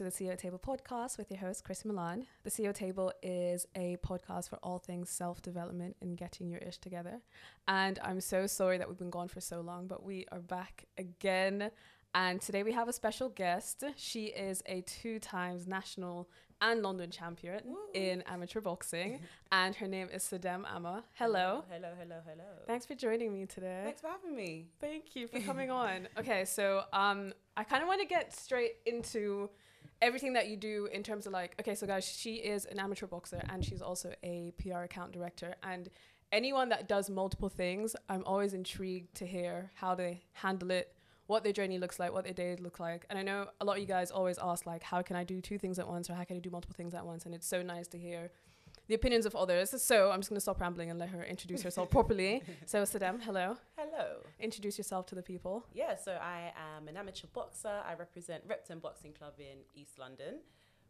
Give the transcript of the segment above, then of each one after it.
to the CEO Table podcast with your host, Chris Milan. The CEO Table is a podcast for all things self development and getting your ish together. And I'm so sorry that we've been gone for so long, but we are back again. And today we have a special guest. She is a two times national and London champion Woo. in amateur boxing, and her name is Sadem Amma. Hello. Hello, hello, hello. Thanks for joining me today. Thanks for having me. Thank you for coming on. Okay, so um, I kind of want to get straight into everything that you do in terms of like, okay, so guys, she is an amateur boxer and she's also a PR account director. And anyone that does multiple things, I'm always intrigued to hear how they handle it, what their journey looks like, what their day look like. And I know a lot of you guys always ask like, how can I do two things at once or how can I do multiple things at once? And it's so nice to hear the opinions of others. So I'm just going to stop rambling and let her introduce herself properly. So Sadem, hello. Hello. Introduce yourself to the people. Yeah, so I am an amateur boxer. I represent Repton Boxing Club in East London.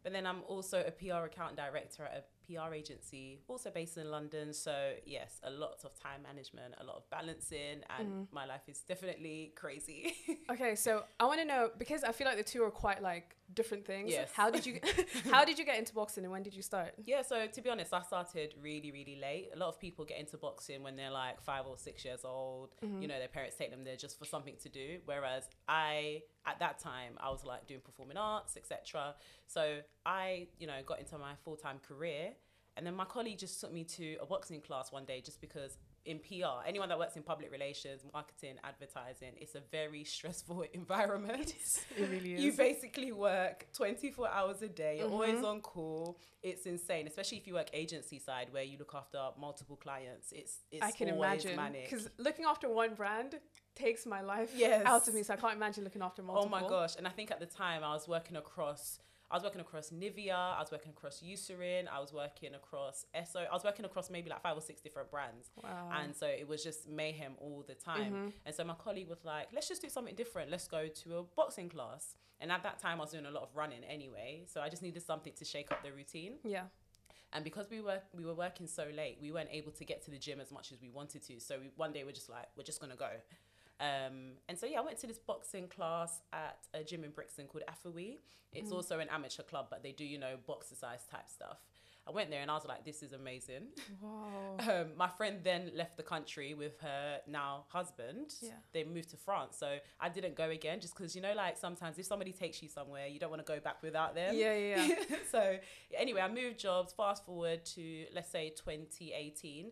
But then I'm also a PR account director at a PR agency, also based in London. So, yes, a lot of time management, a lot of balancing, and mm. my life is definitely crazy. Okay, so I want to know because I feel like the two are quite like different things. Yes. How did you how did you get into boxing and when did you start? Yeah, so to be honest, I started really, really late. A lot of people get into boxing when they're like five or six years old. You mm-hmm. know, their parents take them there just for something to do. Whereas I, at that time, I was like doing performing arts, etc. So I, you know, got into my full time career. And then my colleague just took me to a boxing class one day just because in PR, anyone that works in public relations, marketing, advertising, it's a very stressful environment. It really is. You basically work 24 hours a day. You're always mm-hmm. on call. It's insane, especially if you work agency side where you look after multiple clients. It's it's I can imagine because looking after one brand takes my life Yes. out of me. So I can't imagine looking after multiple. Oh my gosh! And I think at the time I was working across. I was working across Nivea. I was working across Eucerin. I was working across Esso. I was working across maybe like five or six different brands. Wow. And so it was just mayhem all the time. Mm-hmm. And so my colleague was like, let's just do something different. Let's go to a boxing class. And at that time, I was doing a lot of running anyway. So I just needed something to shake up the routine. Yeah. And because we were we were working so late, we weren't able to get to the gym as much as we wanted to. So we, one day we're just like, we're just gonna go. Um, and so yeah, I went to this boxing class at a gym in Brixton called Afawi. It's also an amateur club, but they do you know boxercise type stuff. I went there and I was like, this is amazing. Wow. Um, my friend then left the country with her now husband. Yeah. They moved to France, so I didn't go again just because you know, like sometimes if somebody takes you somewhere, you don't want to go back without them. Yeah, yeah, yeah. so anyway, I moved jobs. Fast forward to let's say 2018.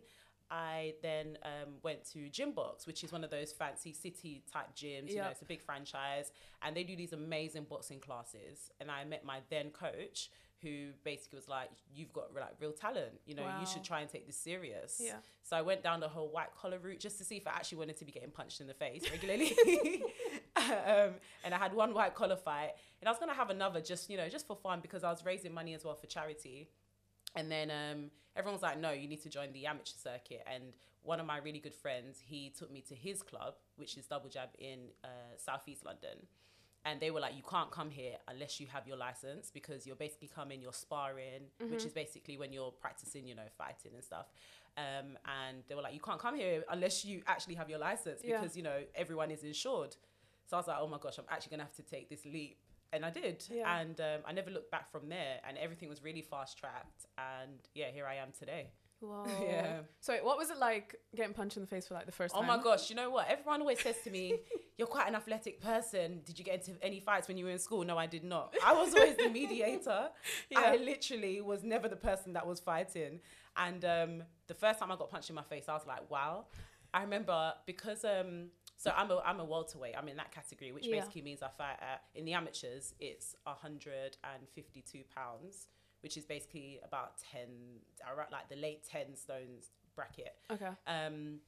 I then um, went to Gymbox, which is one of those fancy city type gyms. You know, it's a big franchise, and they do these amazing boxing classes. And I met my then coach, who basically was like, "You've got like real talent. You know, Wow. you should try and take this serious." Yeah. So I went down the whole white collar route just to see if I actually wanted to be getting punched in the face regularly. um, and I had one white collar fight, and I was gonna have another just you know just for fun because I was raising money as well for charity. And then um, everyone was like, "No, you need to join the amateur circuit." And one of my really good friends, he took me to his club, which is Double Jab in uh, Southeast London. And they were like, "You can't come here unless you have your license because you're basically coming, you're sparring, which is basically when you're practicing, you know, fighting and stuff." Um, and they were like, "You can't come here unless you actually have your license Yeah. because you know everyone is insured." So I was like, "Oh my gosh, I'm actually gonna have to take this leap." And I did, Yeah. and um, I never looked back from there. And everything was really fast tracked, and yeah, here I am today. Wow. Yeah. So what was it like getting punched in the face for like the first Oh time? Oh my gosh, you know what? Everyone always says to me, You're quite an athletic person. Did you get into any fights when you were in school? No, I did not. I was always the mediator. Yeah. I literally was never the person that was fighting. And um, the first time I got punched in my face, I was like, Wow. I remember because um, so I'm a I'm a welterweight. I'm in that category, which Yeah. basically means I fight at in the amateurs. It's 152 pounds, which is basically about 10, around like the late 10 stones bracket. Okay. Um,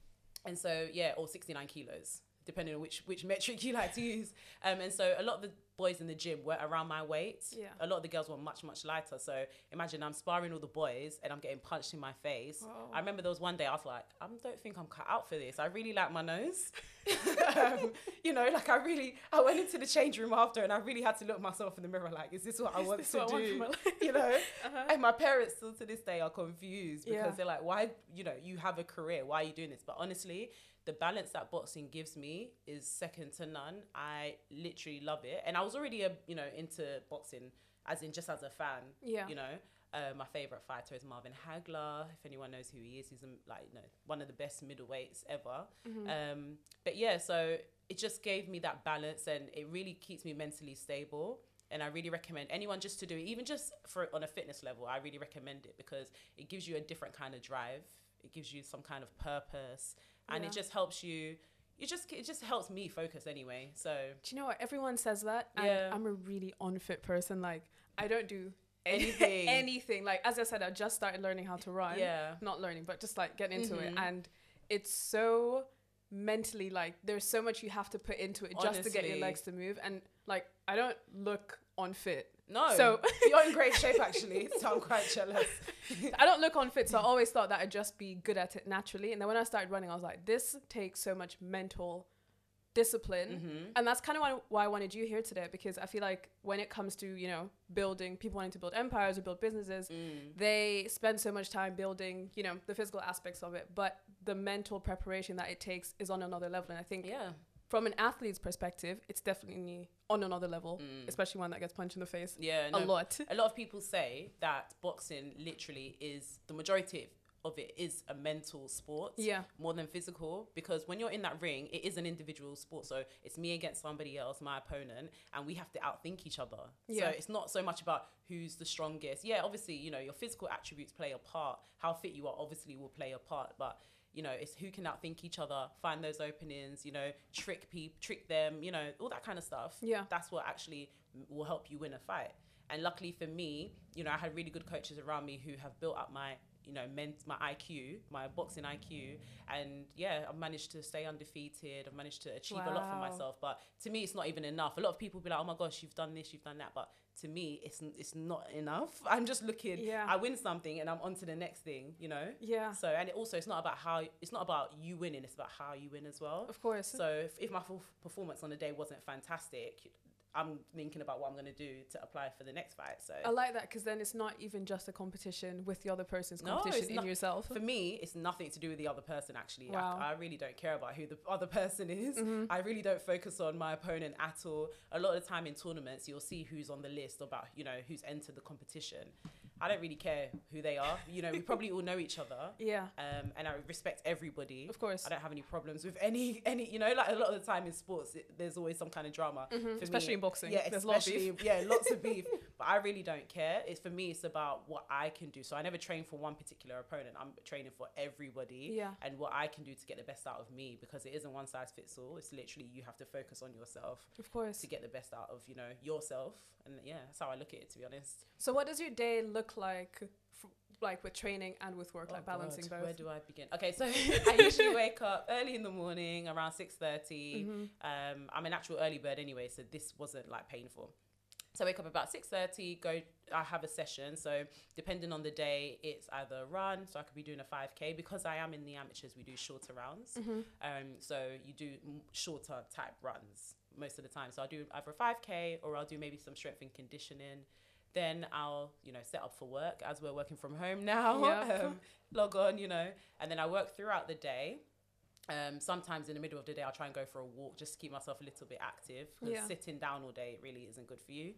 and so yeah, or 69 kilos, depending on which which metric you like to use. Um, and so a lot of the boys in the gym were around my weight. Yeah. A lot of the girls were much much lighter. So imagine I'm sparring all the boys and I'm getting punched in my face. I remember there was one day I was like, I don't think I'm cut out for this. I really like my nose. um, you know, like I really, I went into the change room after and I really had to look myself in the mirror like, is this what I want to what I want do? my life? you know? Uh-huh. And my parents still to this day are confused because Yeah. they're like, why, you know, you have a career, why are you doing this? But honestly, the balance that boxing gives me is second to none. I literally love it. And I was already, a, you know, into boxing as in just as a fan. Yeah. You know, uh, my favorite fighter is Marvin Hagler. If anyone knows who he is, he's um, like you know one of the best middleweights ever. Mm-hmm. Um, but yeah, so it just gave me that balance, and it really keeps me mentally stable. And I really recommend anyone just to do it, even just for on a fitness level. I really recommend it because it gives you a different kind of drive. It gives you some kind of purpose, and Yeah. it just helps you. It just it just helps me focus anyway. So Do you know what? Everyone says that. Yeah. I'm a really unfit person. Like, I don't do Anything. anything. Like, as I said, I just started learning how to run. yeah, Not learning, but just like getting into it. Mhm. And it's so mentally like there's so much you have to put into it just to get your legs to move. And like, I don't look unfit. No. So- you're in great shape actually. So I'm quite jealous. I don't look unfit, so I always thought that I'd just be good at it naturally. And then when I started running, I was like, this takes so much mental discipline. hmm And that's kind of why, why I wanted you here today because I feel like when it comes to, you know, building, people wanting to build empires or build businesses, Mm. they spend so much time building, you know, the physical aspects of it, but the mental preparation that it takes is on another level. And I think Yeah. From an athlete's perspective, it's definitely on another level, Mm. especially one that gets punched in the face Yeah. a lot. a lot of people say that boxing literally is the majority of it is a mental sport Yeah. more than physical because when you're in that ring it is an individual sport so it's me against somebody else my opponent and we have to outthink each other Yeah. so it's not so much about who's the strongest yeah obviously you know your physical attributes play a part how fit you are obviously will play a part but you know it's who can outthink each other find those openings you know trick people trick them you know all that kind of stuff Yeah. that's what actually will help you win a fight. And luckily for me, you know, I had really good coaches around me who have built up my, you know, ment- my IQ, my boxing IQ, and yeah, I've managed to stay undefeated. I've managed to achieve a lot for myself. But to me, it's not even enough. A lot of people be like, "Oh my gosh, you've done this, you've done that," but to me, it's it's not enough. I'm just looking. Yeah. I win something, and I'm on to the next thing. You know. Yeah. So and it also, it's not about how it's not about you winning. It's about how you win as well. Of course. So if, if my performance on the day wasn't fantastic, I'm thinking about what I'm going to do to apply for the next fight. So I like that because then it's not even just a competition with the other person's competition it's in not- yourself. for me, it's nothing to do with the other person. Actually, Wow. I, I really don't care about who the other person is. Mhm. I really don't focus on my opponent at all. A lot of the time in tournaments, you'll see who's on the list about you know who's entered the competition. I don't really care who they are. You know, we probably all know each other. Yeah, Um, and I respect everybody. of course. I don't have any problems with any any you know like a lot of the time in sports it, there's always some kind of drama Mhm, Especially me- in boxing. yeah There's a lot of especially beef. yeah lots of beef but I really don't care it's for me it's about what I can do so I never train for one particular opponent I'm training for everybody Yeah. and what I can do to get the best out of me because it isn't one size fits all it's literally you have to focus on yourself Of course. to get the best out of you know yourself and yeah that's how I look at it to be honest So, what does your day look like, like with training and with work, Oh like balancing God, both? Where do I begin? Okay, so I usually wake up early in the morning, around six thirty. Mhm. Um, I'm an actual early bird anyway, so this wasn't like painful. So I wake up about six thirty. Go, I have a session. So depending on the day, it's either a run. So I could be doing a five k because I am in the amateurs. We do shorter rounds. Mhm. Um, so you do shorter type runs most of the time. So I'll do either a 5K or I'll do maybe some strength and conditioning. Then I'll, you know, set up for work as we're working from home now. Yep. um, log on, you know, and then I work throughout the day. Um, sometimes in the middle of the day, I'll try and go for a walk just to keep myself a little bit active. Because Yeah. sitting down all day really isn't good for you.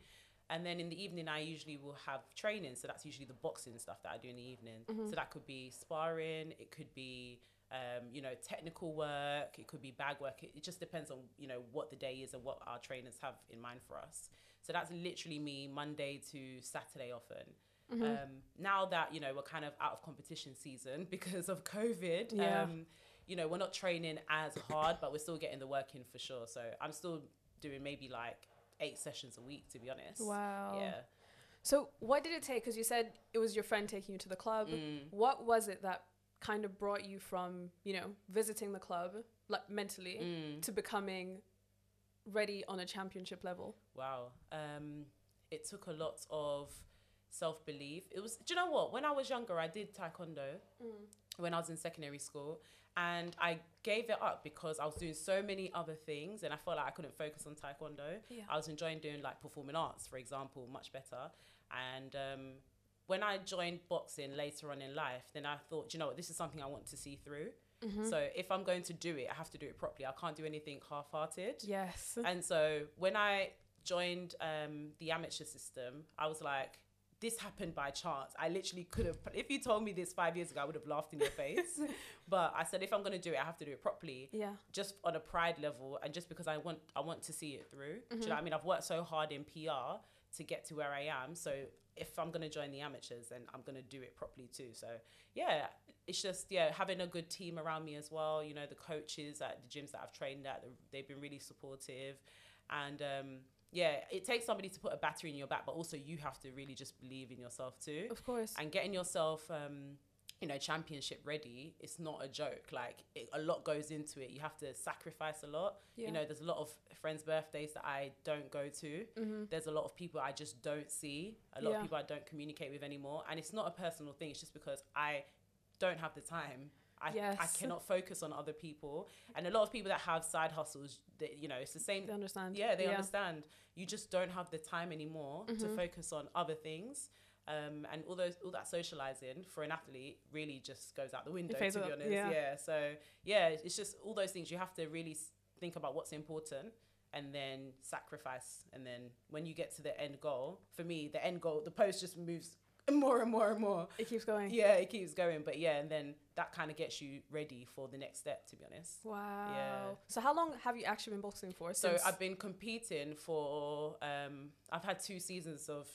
And then in the evening, I usually will have training. So that's usually the boxing stuff that I do in the evening. Mhm. So that could be sparring, it could be, um, you know, technical work, it could be bag work. It, it just depends on, you know, what the day is and what our trainers have in mind for us. So that's literally me Monday to Saturday often. Mhm. Um, now that, you know, we're kind of out of competition season because of COVID, Yeah. um, you know, we're not training as hard, but we're still getting the work in for sure. So I'm still doing maybe like eight sessions a week, to be honest. Wow. Yeah. So, what did it take? Because you said it was your friend taking you to the club. Mm. What was it that kind of brought you from, you know, visiting the club, like mentally, Mm. to becoming ready on a championship level? Wow. Um, it took a lot of self belief. It was, do you know what? When I was younger, I did taekwondo when I was in secondary school. And I gave it up because I was doing so many other things and I felt like I couldn't focus on taekwondo. Yeah. I was enjoying doing like performing arts, for example, much better. And um, when I joined boxing later on in life, then I thought, you know what, this is something I want to see through. Mm-hmm. So if I'm going to do it, I have to do it properly. I can't do anything half hearted. Yes. And so when I joined um, the amateur system, I was like, this happened by chance. I literally could have. If you told me this five years ago, I would have laughed in your face. but I said, if I'm gonna do it, I have to do it properly. Yeah. Just on a pride level, and just because I want, I want to see it through. Do you know Mm-hmm. what I mean? I've worked so hard in PR to get to where I am. So if I'm gonna join the amateurs, then I'm gonna do it properly too. So yeah, it's just yeah having a good team around me as well. You know, the coaches at the gyms that I've trained at, they've been really supportive, and um, yeah, it takes somebody to put a battery in your back, but also you have to really just believe in yourself too, Of course. and getting yourself. Um, you know, championship ready. It's not a joke. Like it, a lot goes into it. You have to sacrifice a lot. Yeah. You know, there's a lot of friends' birthdays that I don't go to. Mm-hmm. There's a lot of people I just don't see. A lot Yeah. of people I don't communicate with anymore. And it's not a personal thing. It's just because I don't have the time. I, I cannot focus on other people. And a lot of people that have side hustles, that you know, it's the same. They understand. Yeah, they understand. You just don't have the time anymore to Mhm. focus on other things. Um, and all those, all that socializing for an athlete really just goes out the window. To be honest, yeah. yeah. So yeah, it's just all those things. You have to really think about what's important and then sacrifice. And then when you get to the end goal, for me, the end goal, the post just moves more and more and more. It keeps going. Yeah, it keeps going. But yeah, and then that kind of gets you ready for the next step. To be honest. Wow. Yeah. So how long have you actually been boxing for? So I've been competing for. Um, I've had two seasons of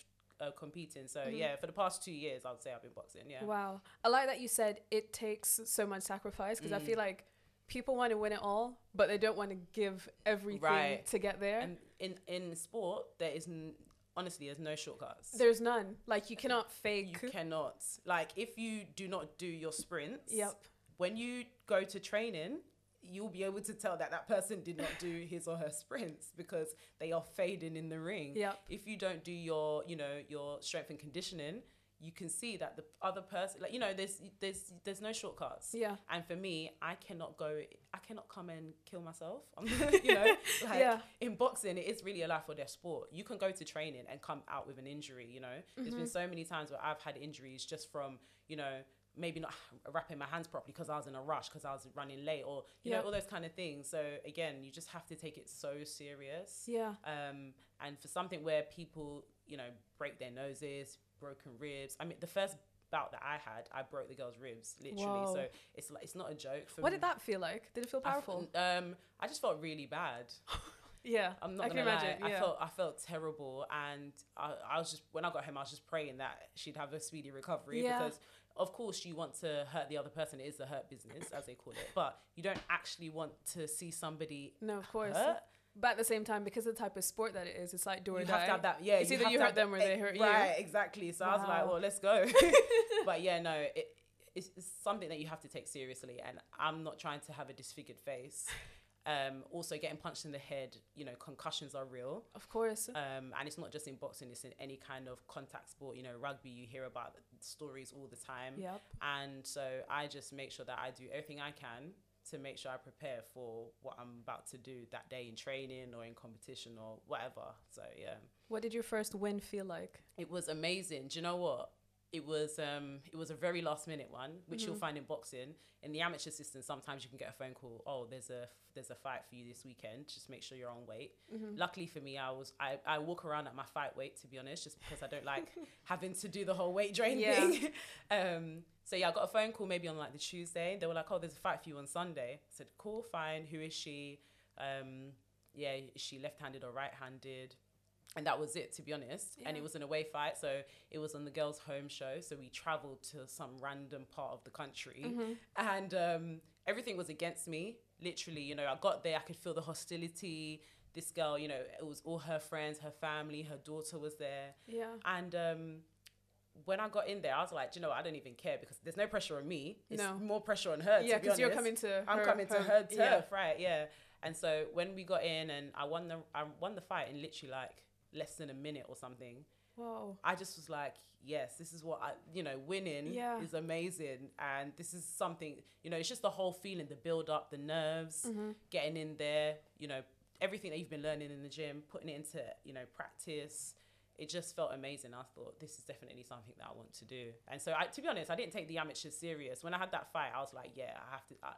uh, competing. So Mhm. yeah, for the past two years, I would say I've been boxing. Yeah. Wow. I like that you said it takes so much sacrifice because I Mm. feel like people want to win it all, but they don't want to give everything Right. to get there. And in in sport, there is n- honestly there's no shortcuts. There's none. Like you cannot fake. you cannot like if you do not do your sprints. Yep. When you go to training. You'll be able to tell that that person did not do his or her sprints because they are fading in the ring. Yep. if you don't do your you know your strength and conditioning you can see that the other person like you know there's there's there's no shortcuts Yeah. and for me i cannot go i cannot come and kill myself you know like Yeah. in boxing it is really a life or death sport you can go to training and come out with an injury you know there's been Mm-hmm. so many times where i've had injuries just from you know maybe not wrapping my hands properly because I was in a rush because I was running late or you Yeah. know all those kind of things. So again, you just have to take it so serious Yeah. um, and for something where people, you know, break their noses, broken ribs. I mean, the first bout that I had, I broke the girl's ribs literally. Whoa. So it's like it's not a joke. For What me. did that feel like? Did it feel I f- powerful? um, I just felt really bad. yeah. I'm not I gonna imagine. lie. Yeah. I felt I felt terrible, and I, I was just when I got home, I was just praying that she'd have a speedy recovery Yeah. because. Of course, you want to hurt the other person. It is the hurt business, as they call it. But you don't actually want to see somebody no, of course. hurt. But at the same time, because of the type of sport that it is, it's like do or you die. have to have that. Yeah, It's either have you hurt them or they eh, hurt you. Right, exactly. So I was like, well, let's go. but yeah, no, it, it's, it's something that you have to take seriously, and I'm not trying to have a disfigured face. Um, also, getting punched in the head, you know, concussions are real. Of course. Um, and it's not just in boxing; it's in any kind of contact sport. You know, rugby. You hear about stories all the time. Yep. And so I just make sure that I do everything I can to make sure I prepare for what I'm about to do that day in training or in competition or whatever. So yeah, What did your first win feel like? it was amazing. Do you know what? It was um it was a very last minute one, which you'll Mhm. find in boxing. In the amateur system, sometimes you can get a phone call. Oh, there's a there's a fight for you this weekend. Just make sure you're on weight. Mm-hmm. Luckily for me, I was I, I walk around at my fight weight to be honest, just because I don't like having to do the whole weight drain Yeah. thing. um, so yeah, I got a phone call maybe on like the Tuesday. They were like, "Oh, there's a fight for you on Sunday." I said, "Cool, fine. Who is she? Um, yeah, is she left-handed or right-handed?" And that was it, to be honest. And it was an away fight, so it was on the girls' home show. So we travelled to some random part of the country, Mm-hmm. and um, everything was against me. Literally, you know, I got there, I could feel the hostility. This girl, you know, it was all her friends, her family, her daughter was there. Yeah. And um, when I got in there, I was like, you know. I don't even care because there's no pressure on me. It's No. more pressure on her. Yeah, be because you're coming to. I'm her coming to her turf, Yeah. right? Yeah. And so when we got in and I won the I won the fight in literally like less than a minute or something. Whoa. I just was like, yes, this is what I, you know, winning Yeah. is amazing, and this is something, you know, it's just the whole feeling, the build up, the nerves, Mm-hmm. getting in there, you know, everything that you've been learning in the gym, putting it into, you know, practice. It just felt amazing. I thought this is definitely something that I want to do. And so, I, to be honest, I didn't take the amateur serious. When I had that fight, I was like, yeah, I have to. I,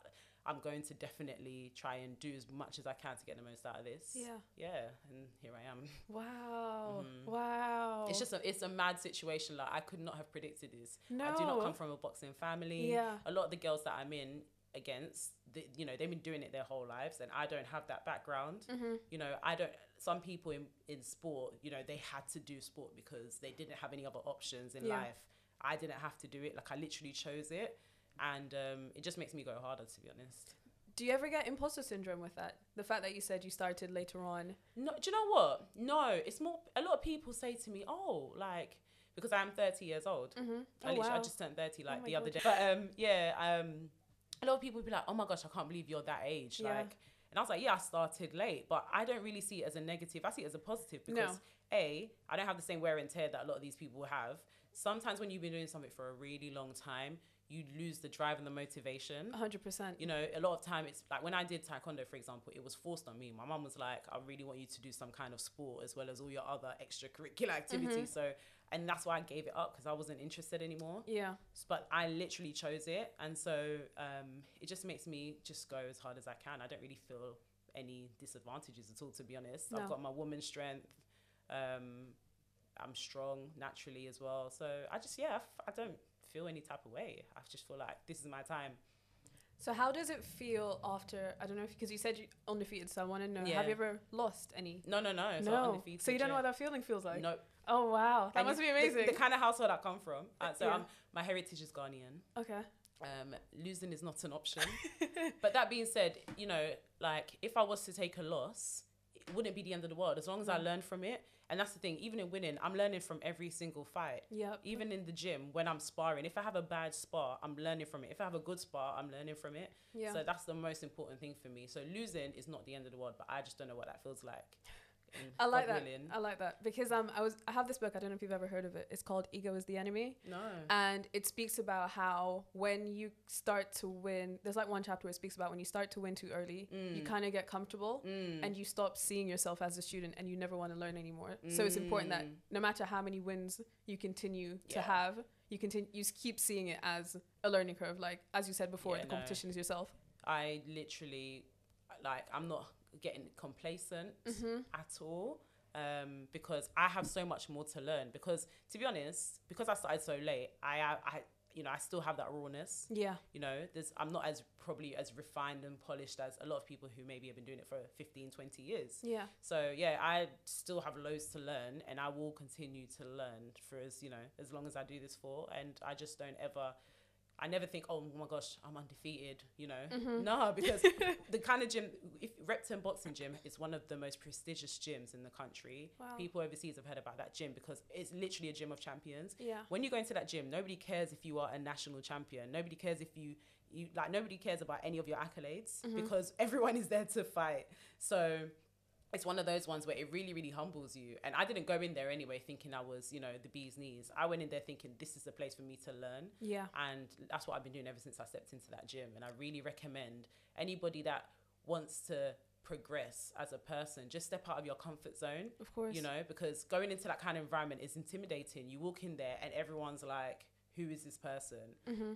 I'm going to definitely try and do as much as I can to get the most out of this. Yeah. Yeah, and here I am. Wow. Mhm. Wow. It's just a, it's a mad situation. Like I could not have predicted this. no. I do not come from a boxing family. Yeah. A lot of the girls that I'm in against, the, you know, they've been doing it their whole lives, and I don't have that background. Mm-hmm. You know, I don't. Some people in in sport, you know, they had to do sport because they didn't have any other options in Yeah. life. I didn't have to do it. Like I literally chose it, and um, it just makes me go harder, to be honest. Do you ever get imposter syndrome with that? The fact that you said you started later on. No, do you know what? No, it's more. A lot of people say to me, "Oh, like." Because I'm 30 years old. Mm-hmm. I, literally, I just turned 30 like my the other day. But um, yeah, um, a lot of people would be like, oh my gosh, I can't believe you're that age. Yeah. Like, and I was like, yeah, I started late, but I don't really see it as a negative. I see it as a positive because A, I don't have the same wear and tear that a lot of these people have. Sometimes when you've been doing something for a really long time, you lose the drive and the motivation. 100%. You know, a lot of time it's like when I did taekwondo, for example, it was forced on me. My mum was like, I really want you to do some kind of sport as well as all your other extracurricular activities. So, and that's why I gave it up because I wasn't interested anymore Yeah. But I literally chose it, and so um, it just makes me just go as hard as I can. I don't really feel any disadvantages at all, to be honest. No. I've got my woman strength. Um, I'm strong naturally as well, so I just yeah, I, f- I don't feel any type of way. I just feel like this is my time. So how does it feel after, I don't know, because you said you undefeated, so I want to know, have you ever lost any? No, no, no. No. undefeated, So you don't know what that feeling feels like? No, Oh, wow. That And must be amazing. The, kind of household I come from. Uh, so Yeah. I'm, my heritage is Ghanaian. okay. um, losing is not an option. but that being said, you know, like if I was to take a loss, wouldn't be the end of the world as long as I Mm. learn from it. And that's the thing, even in winning, I'm learning from every single fight. Yep. Even in the gym, when I'm sparring, if I have a bad spar, I'm learning from it. If I have a good spar, I'm learning from it. Yeah. So that's the most important thing for me. So losing is not the end of the world, but I just don't know what that feels like. And I like God that. willing- I like that because um I was I have this book I don't know if you've ever heard of it. It's called Ego is the Enemy, no. and it speaks about how when you start to win, there's like one chapter where it speaks about when you start to win too early, you Mm. kind of get comfortable Mm. and you stop seeing yourself as a student and you never want to learn anymore. So it's important that Mm. no matter how many wins you continue to have, you continue you keep seeing it as a learning curve. Like as you said before, Yeah, the no. competition is yourself. I literally like I'm not getting complacent Mm-hmm. at all um, because I have so much more to learn. Because to be honest, because I started so late, I I, I you know I still have that rawness. Yeah. You know, there's I'm not as probably as refined and polished as a lot of people who maybe have been doing it for 15, 20 years. Yeah. So yeah, I still have loads to learn, and I will continue to learn for as you know as long as I do this for. And I just don't ever, I never think, oh my gosh, I'm undefeated. You know, Mm-hmm. no, because the kind of gym, if Repton Boxing Gym is one of the most prestigious gyms in the country. Wow. People overseas have heard about that gym because it's literally a gym of champions. Yeah. When you go into that gym, nobody cares if you are a national champion. Nobody cares if you you like nobody cares about any of your accolades Mm-hmm. because everyone is there to fight. So it's one of those ones where it really, really humbles you. And I didn't go in there anyway thinking I was, you know, the bee's knees. I went in there thinking this is the place for me to learn. Yeah. And that's what I've been doing ever since I stepped into that gym. And I really recommend anybody that wants to progress as a person, just step out of your comfort zone Of course. you know, because going into that kind of environment is intimidating. You walk in there and everyone's like, "Who is this person?"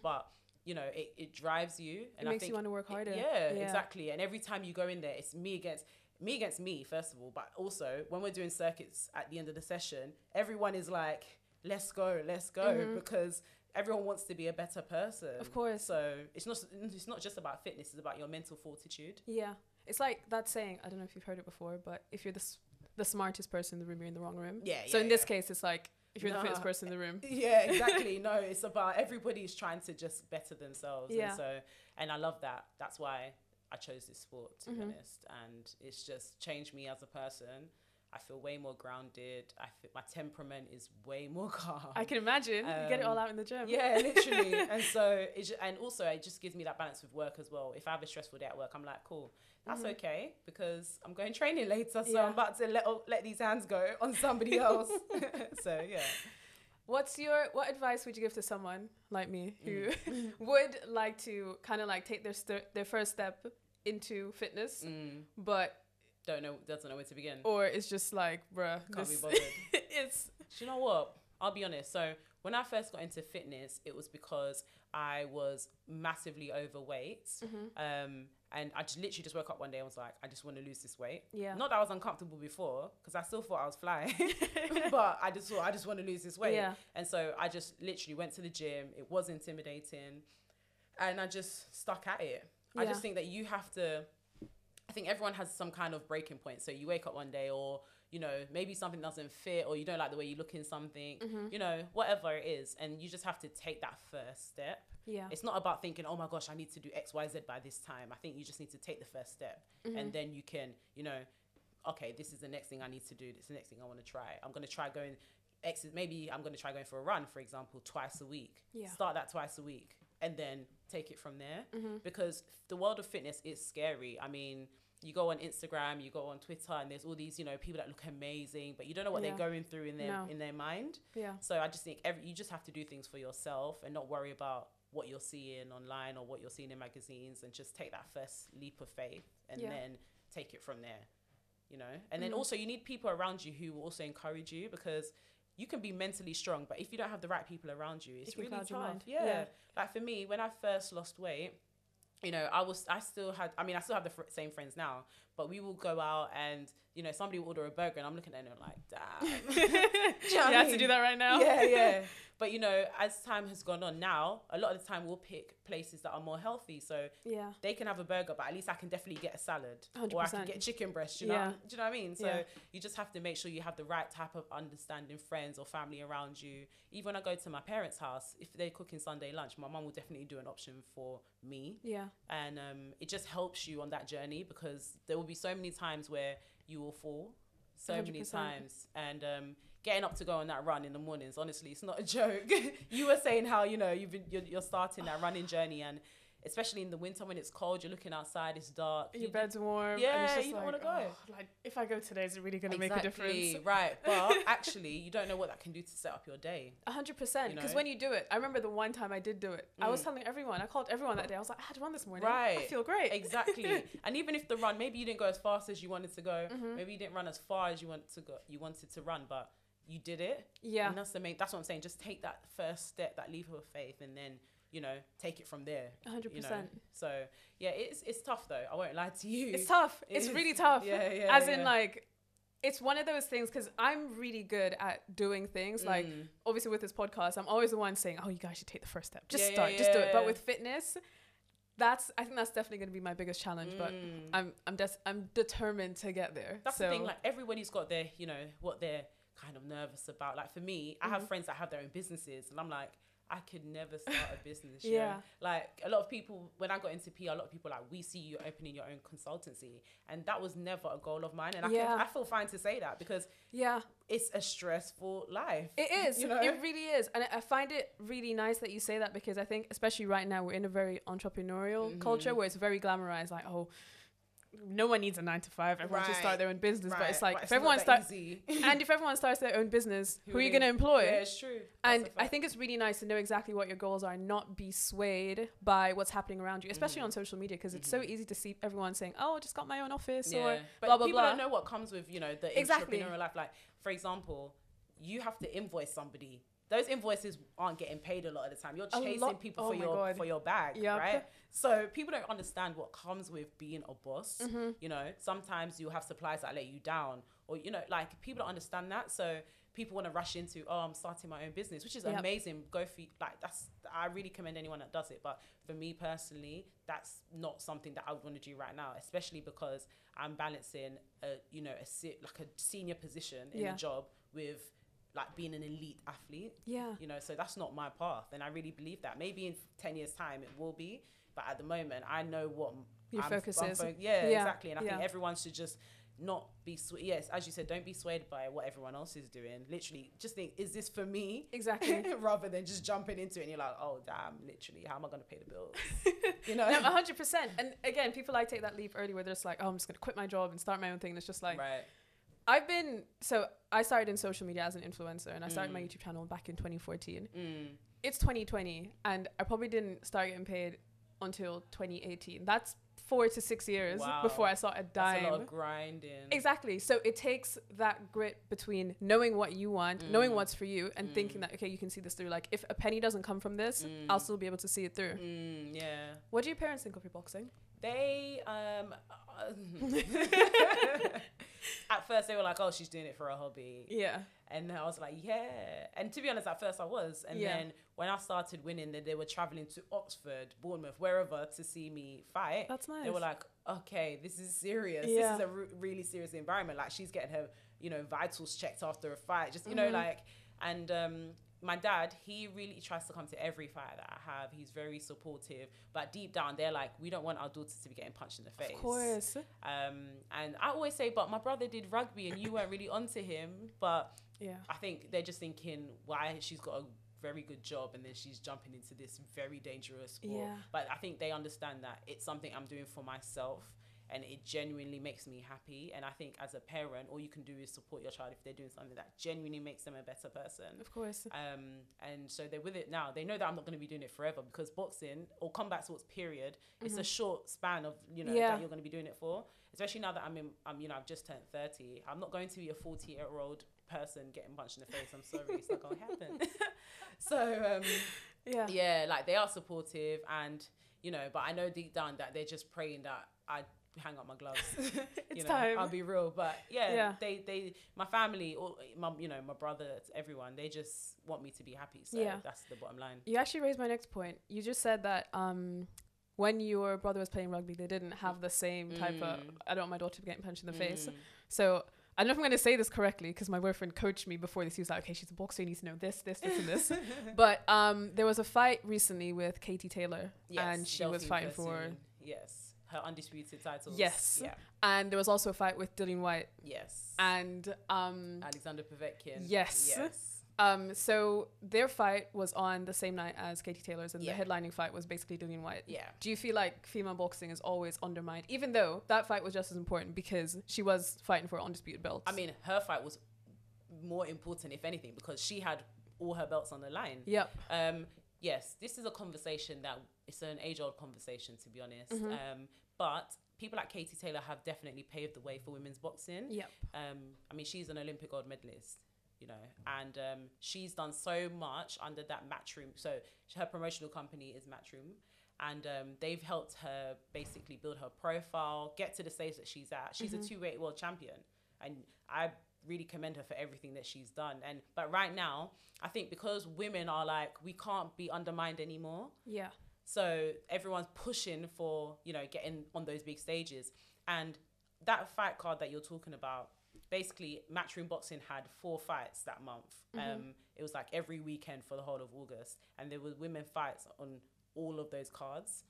But you know, it, it drives you, Mm-hmm. it and I makes think you want to work harder. yeah, exactly. And every time you go in there, it's me against me against me first of all, but also when we're doing circuits at the end of the session, everyone is like, "Let's go, let's go," because everyone wants to be a better person. Mm-hmm. Of course. So it's not it's not just about fitness; it's about your mental fortitude. Yeah. It's like that saying, I don't know if you've heard it before, but if you're the, s- the smartest person in the room, you're in the wrong room. Yeah. so yeah, in this case, it's like, if you're the fittest person in the room. Yeah, exactly. no, it's about everybody's trying to just better themselves. Yeah. And so, and I love that. That's why I chose this sport, to Mhm. be honest. And it's just changed me as a person. I feel way more grounded. I feel my temperament is way more calm. I can imagine. you get it all Um, out in the gym. yeah, literally. and so, it, ju- and also, it just gives me that balance with work as well. If I have a stressful day at work, I'm like, cool, that's Mhm. okay because I'm going training later, so Yeah. I'm about to let let these hands go on somebody else. so yeah. What's your what advice would you give to someone like me who Mm. would like to kind of like take their st- their first step into fitness, Mm, but don't know, doesn't know where to begin. or it's just like, bruh, Can't this be bothered. it's Do you know what? I'll be honest. So when I first got into fitness, it was because I was massively overweight. Mm-hmm. Um, and I just literally just woke up one day and was like, I just want to lose this weight. Yeah. Not that I was uncomfortable before, because I still thought I was flying, but I just thought I just want to lose this weight. Yeah. And so I just literally went to the gym. It was intimidating, and I just stuck at it. I just think that you have to. I think everyone has some kind of breaking point. So you wake up one day, or you know, maybe something doesn't fit, or you don't like the way you look in something. Mm-hmm. You know, whatever it is, and you just have to take that first step. Yeah. It's not about thinking, oh my gosh, I need to do X, Y, Z by this time. I think you just need to take the first step, Mm-hmm. and then you can, you know, okay, this is the next thing I need to do. This is the next thing I want to try. I'm going to try going X. Maybe I'm going to try going for a run, for example, twice a week. Yeah. Start that twice a week, and then take it from there. Mm-hmm. Because the world of fitness is scary. I mean. You go on Instagram, you go on Twitter, and there's all these, you know, people that look amazing, but you don't know what Yeah. they're going through in their No. in their mind. Yeah. So I just think every you just have to do things for yourself and not worry about what you're seeing online or what you're seeing in magazines and just take that first leap of faith and Yeah. then take it from there. You know? And then Mhm. also you need people around you who will also encourage you because you can be mentally strong, but if you don't have the right people around you, it's can really tough. Yeah. Yeah. Like for me, when I first lost weight, you know, I was, I still had, I mean, I still have the fr- same friends now, but we will go out and, you know, somebody will order a burger and I'm looking at them like, damn. You know you have to do that right now. Yeah, yeah. But you know, as time has gone on now, a lot of the time we'll pick places that are more healthy. So yeah. they can have a burger, but at least I can definitely get a salad. Or I can get chicken breast, you know? Yeah. Do you know what I mean? So Yeah. you just have to make sure you have the right type of understanding friends or family around you. Even when I go to my parents' house, if they're cooking Sunday lunch, my mum will definitely do an option for me Yeah. and um, it just helps you on that journey because there will be so many times where you will fall so many 100%. times and um, getting up to go on that run in the mornings honestly it's not a joke you were saying how you know you've been you're, you're starting that running journey and especially in the winter when it's cold you're looking outside it's dark Your you- bed's warm. and Yeah, you don't like, wanna go. "Oh, like, if I go today, is it really going to make a difference? right but actually you don't know what that can do to set up your day hundred percent. You Because know? when you do it, I remember the one time I did do it. I was Mm. telling everyone. I called everyone that day. I was like, I had to run this morning. Right. I feel great. exactly and even if the run maybe you didn't go as fast as you wanted to go Mhm. maybe you didn't run as far as you want to go you wanted to run but you did it Yeah. And that's the main. That's what I'm saying. Just take that first step, that leap of faith, and then you know take it from there. Hundred You know. percent. So yeah, it's it's tough though. I won't lie to you. It's tough. It it's is. really tough. Yeah, yeah. As in, like, it's one of those things because I'm really good at doing things. Like, Mm. obviously, with this podcast, I'm always the one saying, "Oh, you guys should take the first step. Just Yeah, yeah, start. just do it." But with fitness, that's I think that's definitely going to be my biggest challenge. But Mm. I'm I'm des- I'm determined to get there. that's so, the thing. Like everybody's got their, you know, what they're kind of nervous about. Like for me, I Mm-hmm. have friends that have their own businesses, and I'm like. I could never start a business. Yeah. yeah. Like a lot of people, when I got into PR, a lot of people like, we see you opening your own consultancy. And that was never a goal of mine. And I, Yeah. can, I feel fine to say that because yeah, it's a stressful life. It is. You know? It really is. And I- I find it really nice that you say that because I think, especially right now, we're in a very entrepreneurial culture Mhm. where it's very glamorized. Like, oh, no one needs a nine to five. Everyone should start their own business. But it's like, if not everyone starts, and if everyone starts their own business, who, Who are you going to employ? yeah, it's true. That's and I think it's really nice to know exactly what your goals are, and not be swayed by what's happening around you, especially Mhm. on social media, because it's so Mhm. easy to see everyone saying, "Oh, I just got my own office," yeah. or but blah blah people blah. don't know what comes with you know the Exactly. entrepreneurial life. Like for example, you have to invoice somebody. Those invoices aren't getting paid a lot of the time. You're chasing people oh for your God. for your bag, Yep. right? So people don't understand what comes with being a boss. Mhm. You know, sometimes you'll have suppliers that let you down, or you know, like people don't understand that. So people want to rush into, oh, I'm starting my own business, which is Yep. amazing. Go for like that's. I really commend anyone that does it. But for me personally, that's not something that I would want to do right now, especially because I'm balancing a you know a se- like a senior position in Yeah. a job with like being an elite athlete yeah, you know so that's not my path and i really believe that maybe in 10 years time it will be but at the moment i know what Your I'm- focus I'm is. fo- yeah, Yeah, exactly and i yeah. think everyone should just not be sw- yes as you said don't be swayed by what everyone else is doing literally just think is this for me exactly. rather than just jumping into it and you're like oh damn literally how am i going to pay the bills you know no, hundred percent. And again, people like take that leap early where they're just like, "Oh, I'm just gonna quit my job and start my own thing." And it's just like, right I've been so I started in social media as an influencer, and I started my Mm. YouTube channel back in 2014. mm. It's 2020, and I probably didn't start getting paid until 2018. That's four to six years Wow. before I saw a That's dime. a lot of grinding. Exactly. So it takes that grit between knowing what you want, knowing Mm. what's for you, and thinking that okay, you can see this through. Like if a penny doesn't come from this, I'll still be able to see it through. Mm, yeah. What do your parents think of your boxing? They um at first they were like, "Oh, she's doing it for a hobby," Yeah. and I was like, "Yeah." And to be honest, at first I was, and Yeah. then when I started winning, then they were traveling to Oxford, Bournemouth, wherever to see me fight. That's nice. They were like, "Okay, this is serious. Yeah. This is a re- really serious environment. Like she's getting her, you know, vitals checked after a fight. Just you know, Mhm. like." And um, my dad, he really tries to come to every fight that I have. He's very supportive, but deep down, they're like, "We don't want our daughters to be getting punched in the face." Of course. Um, and I always say, but my brother did rugby and you weren't really onto him. But Yeah. I think they're just thinking why she's got a very good job and then she's jumping into this very dangerous sport. Yeah. But I think they understand that it's something I'm doing for myself and it genuinely makes me happy. And I think as a parent, all you can do is support your child if they're doing something that genuinely makes them a better person. Of course. Um, and so they're with it now. They know that I'm not going to be doing it forever because boxing or combat sports period, it's a short span of you know Mm-hmm. Yeah. that you're going to be doing it for. Especially now that I'm in, I'm you know I've just turned 30. I'm not going to be a 40 year old person getting punched in the face. I'm sorry, it's not going to happen. so um, Yeah. yeah, like they are supportive and you know, but I know deep down that they're just praying that I hang up my gloves. It's you know, time. I'll be real, but yeah, Yeah. they they my family, or my you know my brother, everyone, they just want me to be happy. So Yeah. that's the bottom line. You actually raised my next point. You just said that um, when your brother was playing rugby, they didn't have the same type of. Mm. I don't want my daughter to be getting punched in the face. Mm. So I don't know if I'm going to say this correctly because my boyfriend coached me before this. He was like, "Okay, she's a boxer. You need to know this, this, this, and this." but um, there was a fight recently with Katie Taylor, and she was Delfine fighting for. Yes her undisputed titles. Yes. yeah, And there was also a fight with Dillian Whyte, yes. and um, Alexander Povetkin. Yes. yes. um, so their fight was on the same night as Katie Taylor's, and Yeah. the headlining fight was basically Dillian Whyte. Yeah. Do you feel like female boxing is always undermined, even though that fight was just as important because she was fighting for undisputed belts? I mean, her fight was more important, if anything, because she had all her belts on the line. yep. Um, yes, this is a conversation that it's an age-old conversation, to be honest. Mm-hmm. Um, but people like Katie Taylor have definitely paved the way for women's boxing. Yep. Um, I mean, she's an Olympic gold medalist, you know, and um, she's done so much under that Matchroom. So her promotional company is Matchroom, and um, they've helped her basically build her profile, get to the stage that she's at. She's a two-weight world champion, and I really commend her for everything that she's done. And but right now, I think because women are like we can't be undermined anymore. Yeah. So everyone's pushing for, you know, getting on those big stages. And that fight card that you're talking about, basically Matchroom Boxing had four fights that month. Um, it was like every weekend for the whole of August. And there were women fights on all of those cards.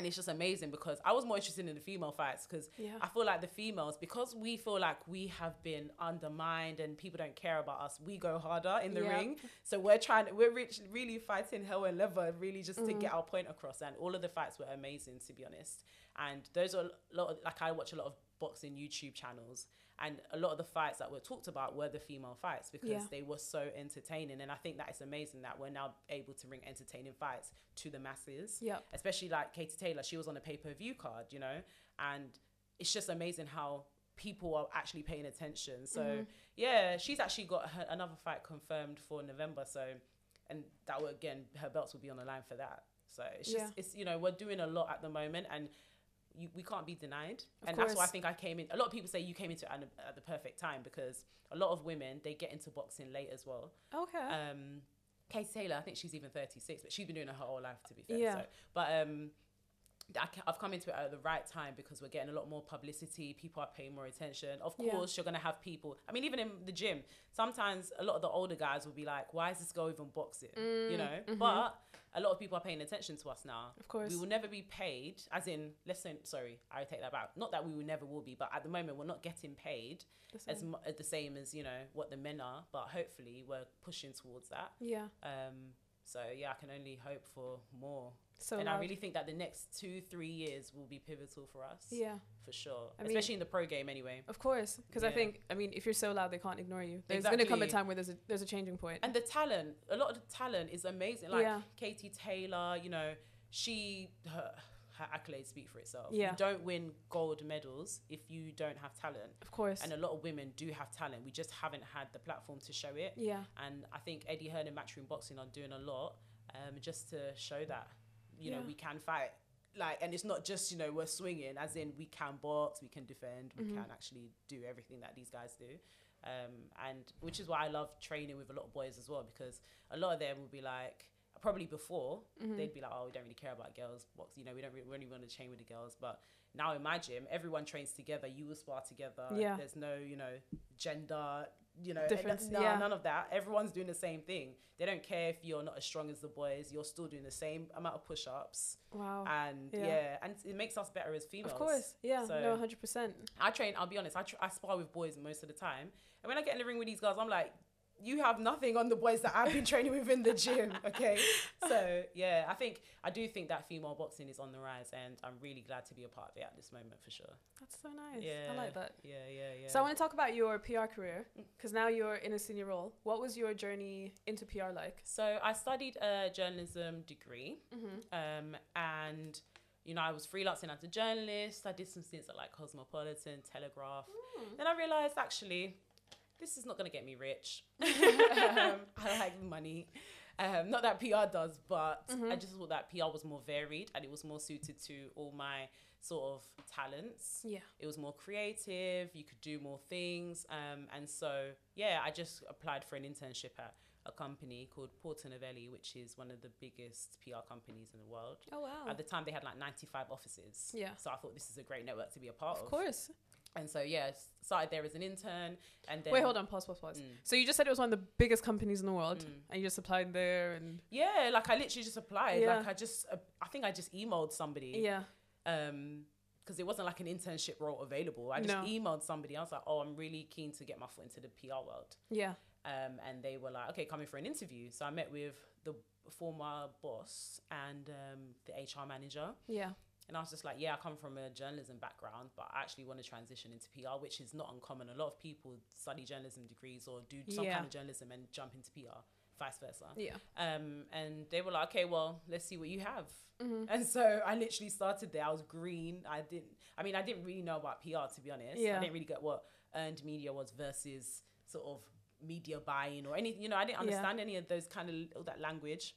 And it's just amazing because I was more interested in the female fights because Yeah. I feel like the females, because we feel like we have been undermined and people don't care about us, we go harder in the Yeah. ring. So we're trying, we're rich, really fighting hell and leather, really just to Mm-hmm. get our point across. And all of the fights were amazing, to be honest. And those are a lot of, like, I watch a lot of boxing YouTube channels. And a lot of the fights that were talked about were the female fights because Yeah. they were so entertaining. And I think that it's amazing that we're now able to bring entertaining fights to the masses Yep. especially like Katie Taylor, she was on a pay per view card, you know, and it's just amazing how people are actually paying attention. So Mm-hmm. yeah, she's actually got her, another fight confirmed for November. So, and that will again, her belts will be on the line for that. So it's just Yeah. it's you know we're doing a lot at the moment and. You, we can't be denied, Of and that's why I think I came in. A lot of people say you came into it at, at the perfect time because a lot of women they get into boxing late as well. Okay. Um, Katie Taylor, I think she's even 36, but she's been doing it her whole life, to be fair. Yeah. So, but um, I I've come into it at the right time because we're getting a lot more publicity. People are paying more attention. Of Yeah. course, you're going to have people. I mean, even in the gym, sometimes a lot of the older guys will be like, why is this girl even boxing? you know? But a lot of people are paying attention to us now. Of course. We will never be paid, as in, let's sorry, I take that back. Not that we will never will be, but at the moment, we're not getting paid The as, mu- the same as, you know, what the men are. But hopefully, we're pushing towards that. yeah. Um, so yeah, I can only hope for more. So and I really think that the next two, three years will be pivotal for us. Yeah. For sure. I mean- Especially in the pro game anyway. Of course, because I think I mean if you're so loud, they can't ignore you. There's gonna come a time where there's a there's a changing point. And the talent, a lot of the talent is amazing. Like Yeah. Katie Taylor, you know, she her, her accolades speak for itself. Yeah. You don't win gold medals if you don't have talent. Of course. And a lot of women do have talent. We just haven't had the platform to show it. yeah. And I think Eddie Hearn and Matchroom Boxing are doing a lot um, just to show that, you know, we can fight. Like, and it's not just, you know, we're swinging, as in we can box, we can defend, we Mhm. can actually do everything that these guys do. Um, and which is why I love training with a lot of boys as well, because a lot of them will be like, probably before, Mhm. they'd be like, oh, we don't really care about girls box, you know, we don't really, we only want to train with the girls. But now in my gym, everyone trains together, you will spar together. Yeah. There's no, you know, gender, you know, Difference, no, yeah. none of that. Everyone's doing the same thing. They don't care if you're not as strong as the boys. You're still doing the same amount of push-ups, Wow. and Yeah. yeah. and it makes us better as females. Of course. Yeah. So- no, 100%. I train. I'll be honest. I, tr- I spar with boys most of the time, and when I get in the ring with these girls, I'm like, you have nothing on the boys that I've been training with in the gym. Okay, so yeah, I think I do think that female boxing is on the rise, and I'm really glad to be a part of it at this moment for sure. That's so nice. Yeah, I like that. Yeah, yeah, yeah. So I want to talk about your PR career because now you're in a senior role. What was your journey into PR like? So I studied a journalism degree, Mm-hmm. um, and you know I was freelancing as a journalist. I did some stints at like Cosmopolitan, Telegraph. Mm. Then I realized actually, this is not gonna get me rich. um, I like money. Um, not that PR does, but I Mhm. just thought that PR was more varied and it was more suited to all my sort of talents. Yeah. It was more creative. You could do more things. Um, and so, yeah, I just applied for an internship at a company called Porter Novelli, which is one of the biggest PR companies in the world. Oh wow. At the time, they had like 95 offices. Yeah. So I thought this is a great network to be a part of. Of course. And so, yeah, started there as an intern. And then. Wait, hold on. Pause. Pause. Pause. Mm. So you just said it was one of the biggest companies in the world, Mm. and you just applied there, and Yeah, like I literally just applied. Yeah. Like I just, uh, I think I just emailed somebody. yeah. um because it wasn't like an internship role available. I just No. emailed somebody. I was like, "Oh, I'm really keen to get my foot into the PR world." Yeah. Um, and they were like, "Okay, coming for an interview." So I met with the former boss and um, the HR manager, Yeah. And I was just like, "Yeah, I come from a journalism background, but I actually want to transition into PR, which is not uncommon. A lot of people study journalism degrees or do some Yeah. kind of journalism and jump into PR, vice versa." Yeah. Um, and they were like, "Okay, well, let's see what you have." Mm-hmm. And so I literally started there. I was green. I didn't. I mean, I didn't really know about PR to be honest. Yeah. I didn't really get what earned media was versus sort of media buying or anything. You know, I didn't Yeah. understand any of those kind of all that language.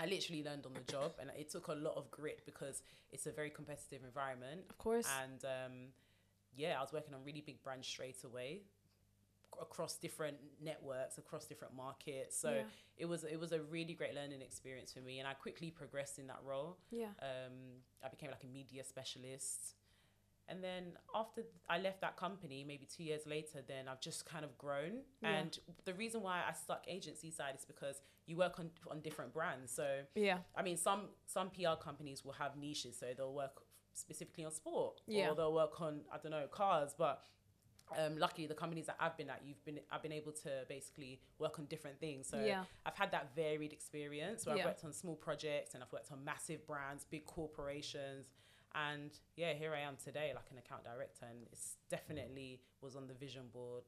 I literally learned on the job, and it took a lot of grit because it's a very competitive environment. Of course. And um, yeah, I was working on really big brands straight away across different networks, across different markets. So yeah. it was it was a really great learning experience for me, and I quickly progressed in that role. Yeah. Um, I became like a media specialist, and then after I left that company, maybe two years later, then I've just kind of grown. Yeah. And the reason why I stuck agency side is because you work on on different brands. So Yeah. I mean, some some PR companies will have niches, so they'll work specifically on sport, Yeah. or they'll work on I don't know cars, but. Um, luckily, the companies that I've been at, you've been, I've been able to basically work on different things. So yeah. I've had that varied experience where Yeah. I've worked on small projects and I've worked on massive brands, big corporations. And yeah, here I am today, like an account director, and it's definitely was on the vision board.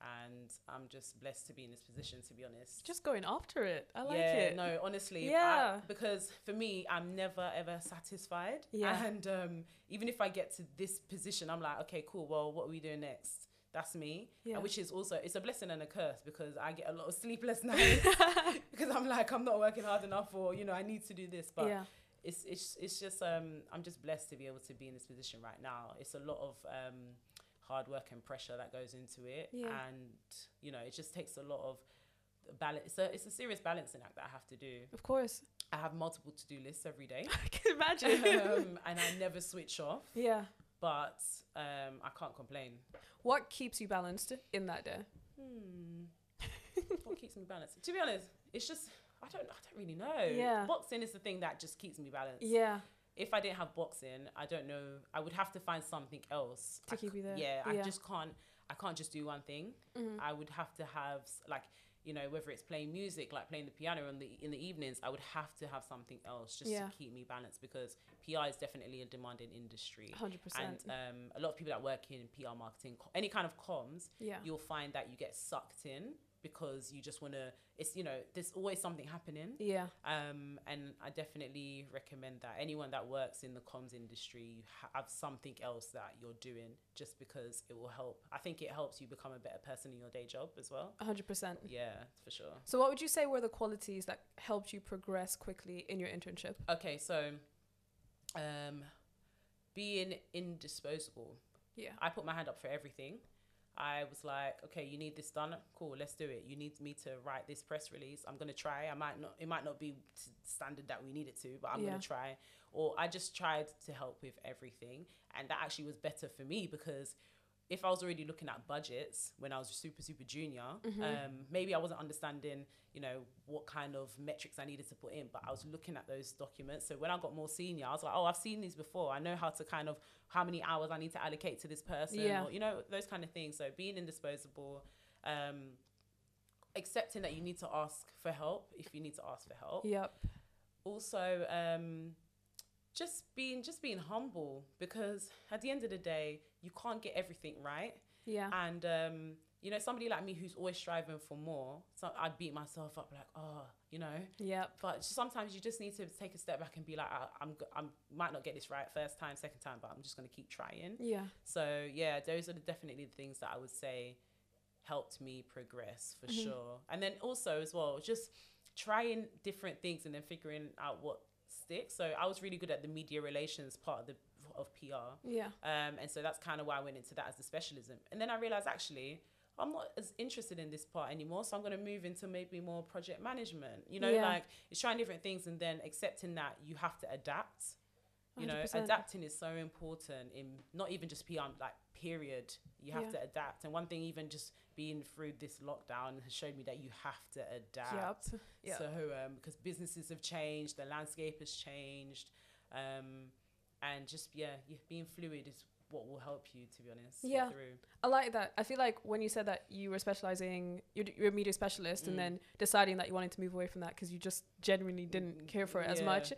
And I'm just blessed to be in this position, to be honest. Just going after it. I like yeah, it. no, honestly, I- Yeah. because for me, I'm never ever satisfied. Yeah. And um, even if I get to this position, I'm like, okay, cool. Well, what are we doing next? That's me. Yeah. And which is also it's a blessing and a curse because I get a lot of sleepless nights because I'm like I'm not working hard enough or you know I need to do this but yeah. it's it's it's just um I'm just blessed to be able to be in this position right now it's a lot of um hard work and pressure that goes into it Yeah. and you know it just takes a lot of balance it's a, it's a serious balancing act that I have to do Of course. I have multiple to-do lists every day I can imagine. um, and I never switch off yeah. but um I can't complain What keeps you balanced in that day? Hmm. what keeps me balanced? To be honest, it's just I don't I don't really know. Yeah. Boxing is the thing that just keeps me balanced. Yeah. If I didn't have boxing, I don't know. I would have to find something else To I keep c- you there. Yeah, I Yeah. just can't. I can't just do one thing. Mhm. I would have to have like you know whether it's playing music, like playing the piano in the in the evenings. I would have to have something else just Yeah. to keep me balanced because PR is definitely a demanding industry. 100%. And um, a lot of people that work in PR marketing, any kind of comms, yeah. you'll find that you get sucked in because you just want to it's you know there's always something happening Yeah. um, and I definitely recommend that anyone that works in the comms industry, you have something else that you're doing just because it will help. I think it helps you become a better person in your day job as well. 100%. Yeah, for sure. So, what would you say were the qualities that helped you progress quickly in your internship? Okay, so um, being indisposable. Yeah. I put my hand up for everything. I was like, okay, you need this done. Cool, let's do it. You need me to write this press release. I'm gonna try. I might not. It might not be standard that we need it to, but I'm Yeah. gonna try. Or I just tried to help with everything, and that actually was better for me because if I was already looking at budgets when I was super super junior, um, maybe I wasn't understanding, you know, what kind of metrics I needed to put in. But I was looking at those documents. So when I got more senior, I was like, oh, I've seen these before. I know how to kind of how many hours I need to allocate to this person, Yeah. or you know, those kind of things. So being indisposable, um, accepting that you need to ask for help if you need to ask for help Yep. also um just being just being humble because at the end of the day you can't get everything right Yeah. and um you know somebody like me who's always striving for more so i'd beat myself up like oh you know Yeah. but sometimes you just need to take a step back and be like I, i'm g- i'm might not get this right first time second time but i'm just going to keep trying Yeah. so yeah those are the, definitely the things that i would say helped me progress for Mhm. sure and then also as well just trying different things and then figuring out what sticks so i was really good at the media relations part of the of pr Yeah. um, and so that's kind of why I went into that as a specialism. And then I realized actually I'm not as interested in this part anymore, so I'm going to move into maybe more project management. You know, Yeah. like it's trying different things and then accepting that you have to adapt. You know, 100%. adapting is so important in not even just PR, like period. You have Yeah. to adapt. And one thing, even just being through this lockdown has showed me that you have to adapt. Yep. Yep. So, um, because businesses have changed, the landscape has changed, um, and just yeah, yeah, being fluid is what will help you. To be honest, Yeah. through. I like that. I feel like when you said that you were specializing, you're, you're a media specialist, Mm. and then deciding that you wanted to move away from that because you just genuinely didn't care for it as much.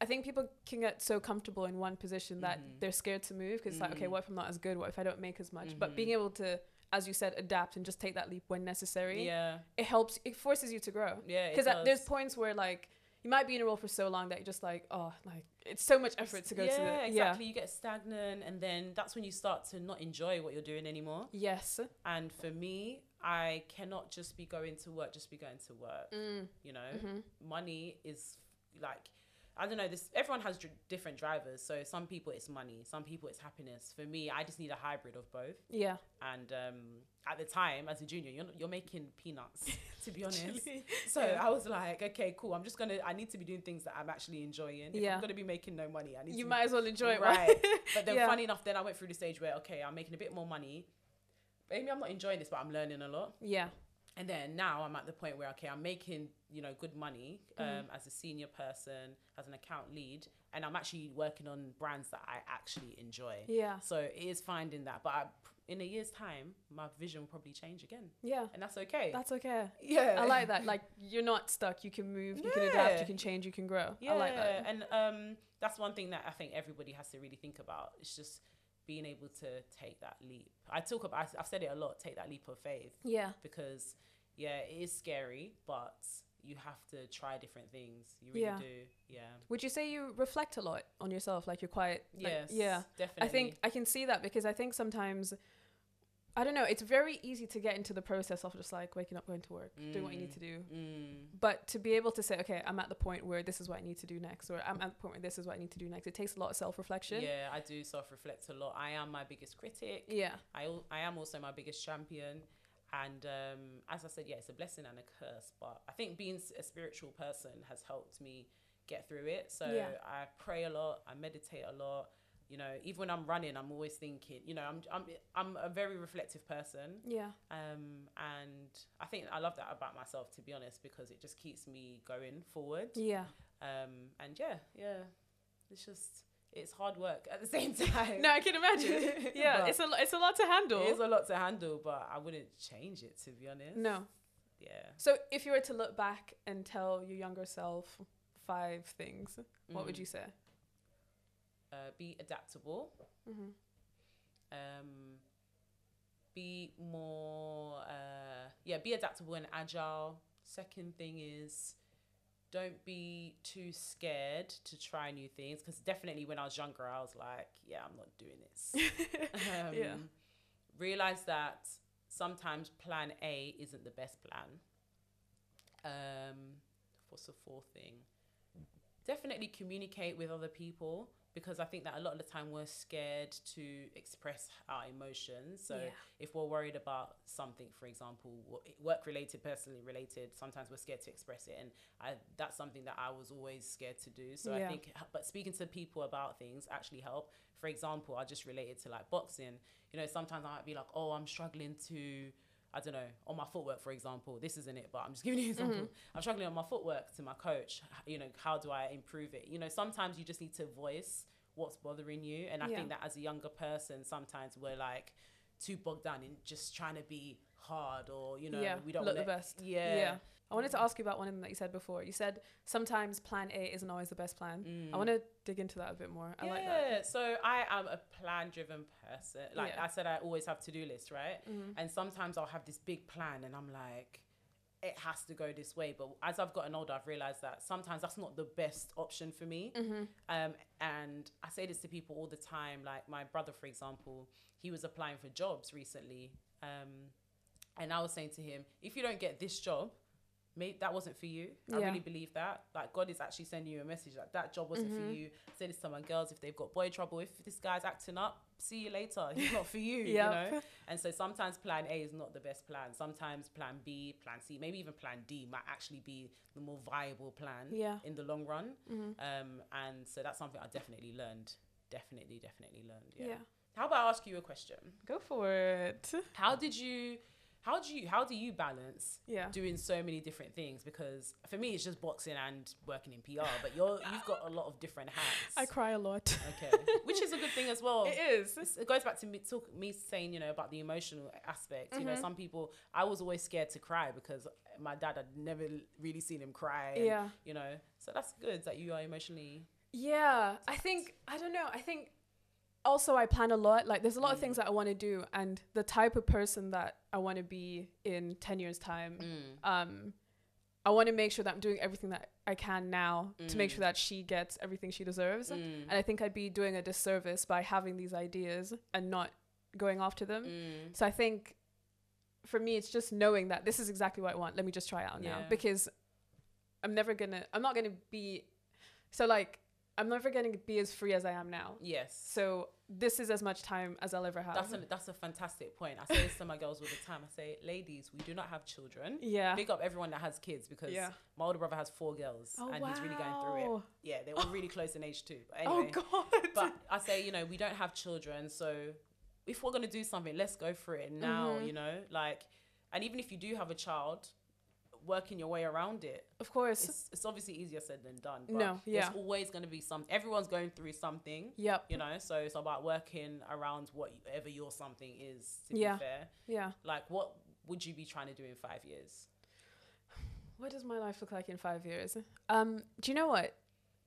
I think people can get so comfortable in one position that Mhm. they're scared to move because it's like, okay, Mhm. what if I'm not as good? What if I don't make as much? But Mhm. being able to, as you said, adapt and just take that leap when necessary, Yeah, it helps. It forces you to grow. yeah. Because there's points where like you might be in a role for so long that you're just like, oh, like it's so much effort to go yeah, to the exactly. You get stagnant, and then that's when you start to not enjoy what you're doing anymore. Yes. And for me, I cannot just be going to work, just be going to work. Mm. You know, hmm money is like I don't know this everyone has different drivers so some people it's money some people it's happiness for me I just need a hybrid of both Yeah. and um at the time as a junior you're, you're making peanuts to be honest so Yeah. I was like okay cool I'm just gonna I need to be doing things that I'm actually enjoying if Yeah. I'm gonna be making no money I need You to might as well enjoy it, right but then Yeah. funny enough then I went through the stage where okay I'm making a bit more money maybe I'm not enjoying this but I'm learning a lot Yeah. And then now I'm at the point where okay, I'm making you know good money um, Mhm. as a senior person, as an account lead, and I'm actually working on brands that I actually enjoy. Yeah. So it is finding that, but I, in a year's time, my vision will probably change again, Yeah. and that's okay. That's okay. yeah, I like that. Like you're not stuck. You can move. You can adapt. You can change. You can grow. Yeah, I like that. and um, that's one thing that I think everybody has to really think about. It's just being able to take that leap. I talk about. I've said it a lot. Take that leap of faith. Yeah. because yeah, it is scary, but you have to try different things. You really Yeah. do. Yeah. Would you say you reflect a lot on yourself? Like you're quite. like- Yes. yeah. Definitely. I think I can see that because I think sometimes. I don't know. It's very easy to get into the process of just like waking up, going to work, doing what you need Mm. to do. Mm, But to be able to say, okay, I'm at the point where this is what I need to do next, or I'm at the point where this is what I need to do next. It takes a lot of self reflection. yeah, I do self-reflect a lot. I am my biggest critic. Yeah. I I am also my biggest champion. And um, as I said, yeah, it's a blessing and a curse. But I think being a spiritual person has helped me get through it. So Yeah. I pray a lot. I meditate a lot. You know, even when I'm running, I'm always thinking. You know, I'm I'm I'm a very reflective person. Yeah. um, and I think I love that about myself to be honest because it just keeps me going forward Yeah. um, and yeah yeah it's just it's hard work at the same time No, I can imagine. yeah, it's a it's a lot to handle. it is a lot to handle but I wouldn't change it to be honest no. yeah So if you were to look back and tell your younger self five things, what would Mm. you say? Uh, be adaptable Mm-hmm. um, be more uh, yeah, be adaptable and agile. Second thing is don't be too scared to try new things because definitely when I was younger, I was like, yeah, I'm not doing this. um, Yeah. Realize that sometimes plan A isn't the best plan. Um, what's the fourth thing? Definitely communicate with other people because I think that a lot of the time we're scared to express our emotions. So Yeah. if we're worried about something, for example, work related, personally related, sometimes we're scared to express it, and I, that's something that I was always scared to do. So I think, but speaking to people about things actually help. For example, I just related to like boxing. You know, sometimes I might be like, oh, I'm struggling to. I don't know, on my footwork, for example, this isn't it, but I'm just giving you an example. Mm-hmm. I'm struggling on my footwork to my coach. You know, how do I improve it? You know, sometimes you just need to voice what's bothering you. And I Yeah. think that as a younger person, sometimes we're like too bogged down in just trying to be hard or, you know, yeah, we don't look want the best. Yeah. yeah. I wanted to ask you about one of them that you said before. You said sometimes plan A isn't always the best plan. Mm. I want to dig into that a bit more. I yeah, like that. so I am a plan driven person. Like Yeah. I said, I always have to do lists, right? Mhm. And sometimes I'll have this big plan and I'm like, it has to go this way. But as I've gotten older, I've realized that sometimes that's not the best option for me. Mm-hmm. Um, and I say this to people all the time. Like my brother, for example, he was applying for jobs recently. Um, and I was saying to him, if you don't get this job, maybe that wasn't for you. I Yeah. really believe that. Like God is actually sending you a message like that job wasn't for Mhm. you. Say this to my girls if they've got boy trouble, if this guy's acting up, see you later. He's not for you, you know. And so sometimes plan A is not the best plan. Sometimes plan B, plan C, maybe even plan D might actually be the more viable plan Yeah. in the long run. Mm-hmm. Um, and so that's something I definitely learned. Definitely, definitely learned. Yeah. Yeah. How about I ask you a question? Go for it. How did you, how do you, how do you balance Yeah. doing so many different things? Because for me, it's just boxing and working in PR. But you're, you've got a lot of different hats. I cry a lot. Okay, which is a good thing as well. It is. It's- It goes back to me, talk, me saying, you know, about the emotional aspect. You know, Mhm. some people, I was always scared to cry because my dad had never really seen him cry. and, Yeah. You know, so that's good that you are emotionally. Yeah. I think, I don't know. I think also I plan a lot. Like, there's a lot of Mm. things that I want to do. And the type of person that I want to be in 10 years' time, um, I want to make sure that I'm doing everything that I can now to make Mm. sure that she gets everything she deserves. Mm. And I think I'd be doing a disservice by having these ideas and not going after them. Mm. So I think for me, it's just knowing that this is exactly what I want. Let me just try it out now because I'm never gonna, I'm not gonna be, so like, I'm never gonna be as free as I am now. Yes. So this is as much time as I'll ever have. That's a, that's a fantastic point. I say this to my girls all the time. I say, ladies, we do not have children. yeah. Big up everyone that has kids because Yeah. my older brother has four girls Oh, and he's really going through it. Yeah, they're all really close in age too. But anyway, Oh God. but I say, you know, we don't have children, so if we're gonna do something, let's go for it now. Mhm. You know, like, and even if you do have a child, working your way around it. of course. It's, it's obviously easier said than done. But No, yeah. There's always gonna be some. Everyone's going through something. Yep. You know, so it's about working around whatever your something is. To Yeah. be fair, Yeah. like, what would you be trying to do in five years? What does my life look like in five years? Um, do you know what?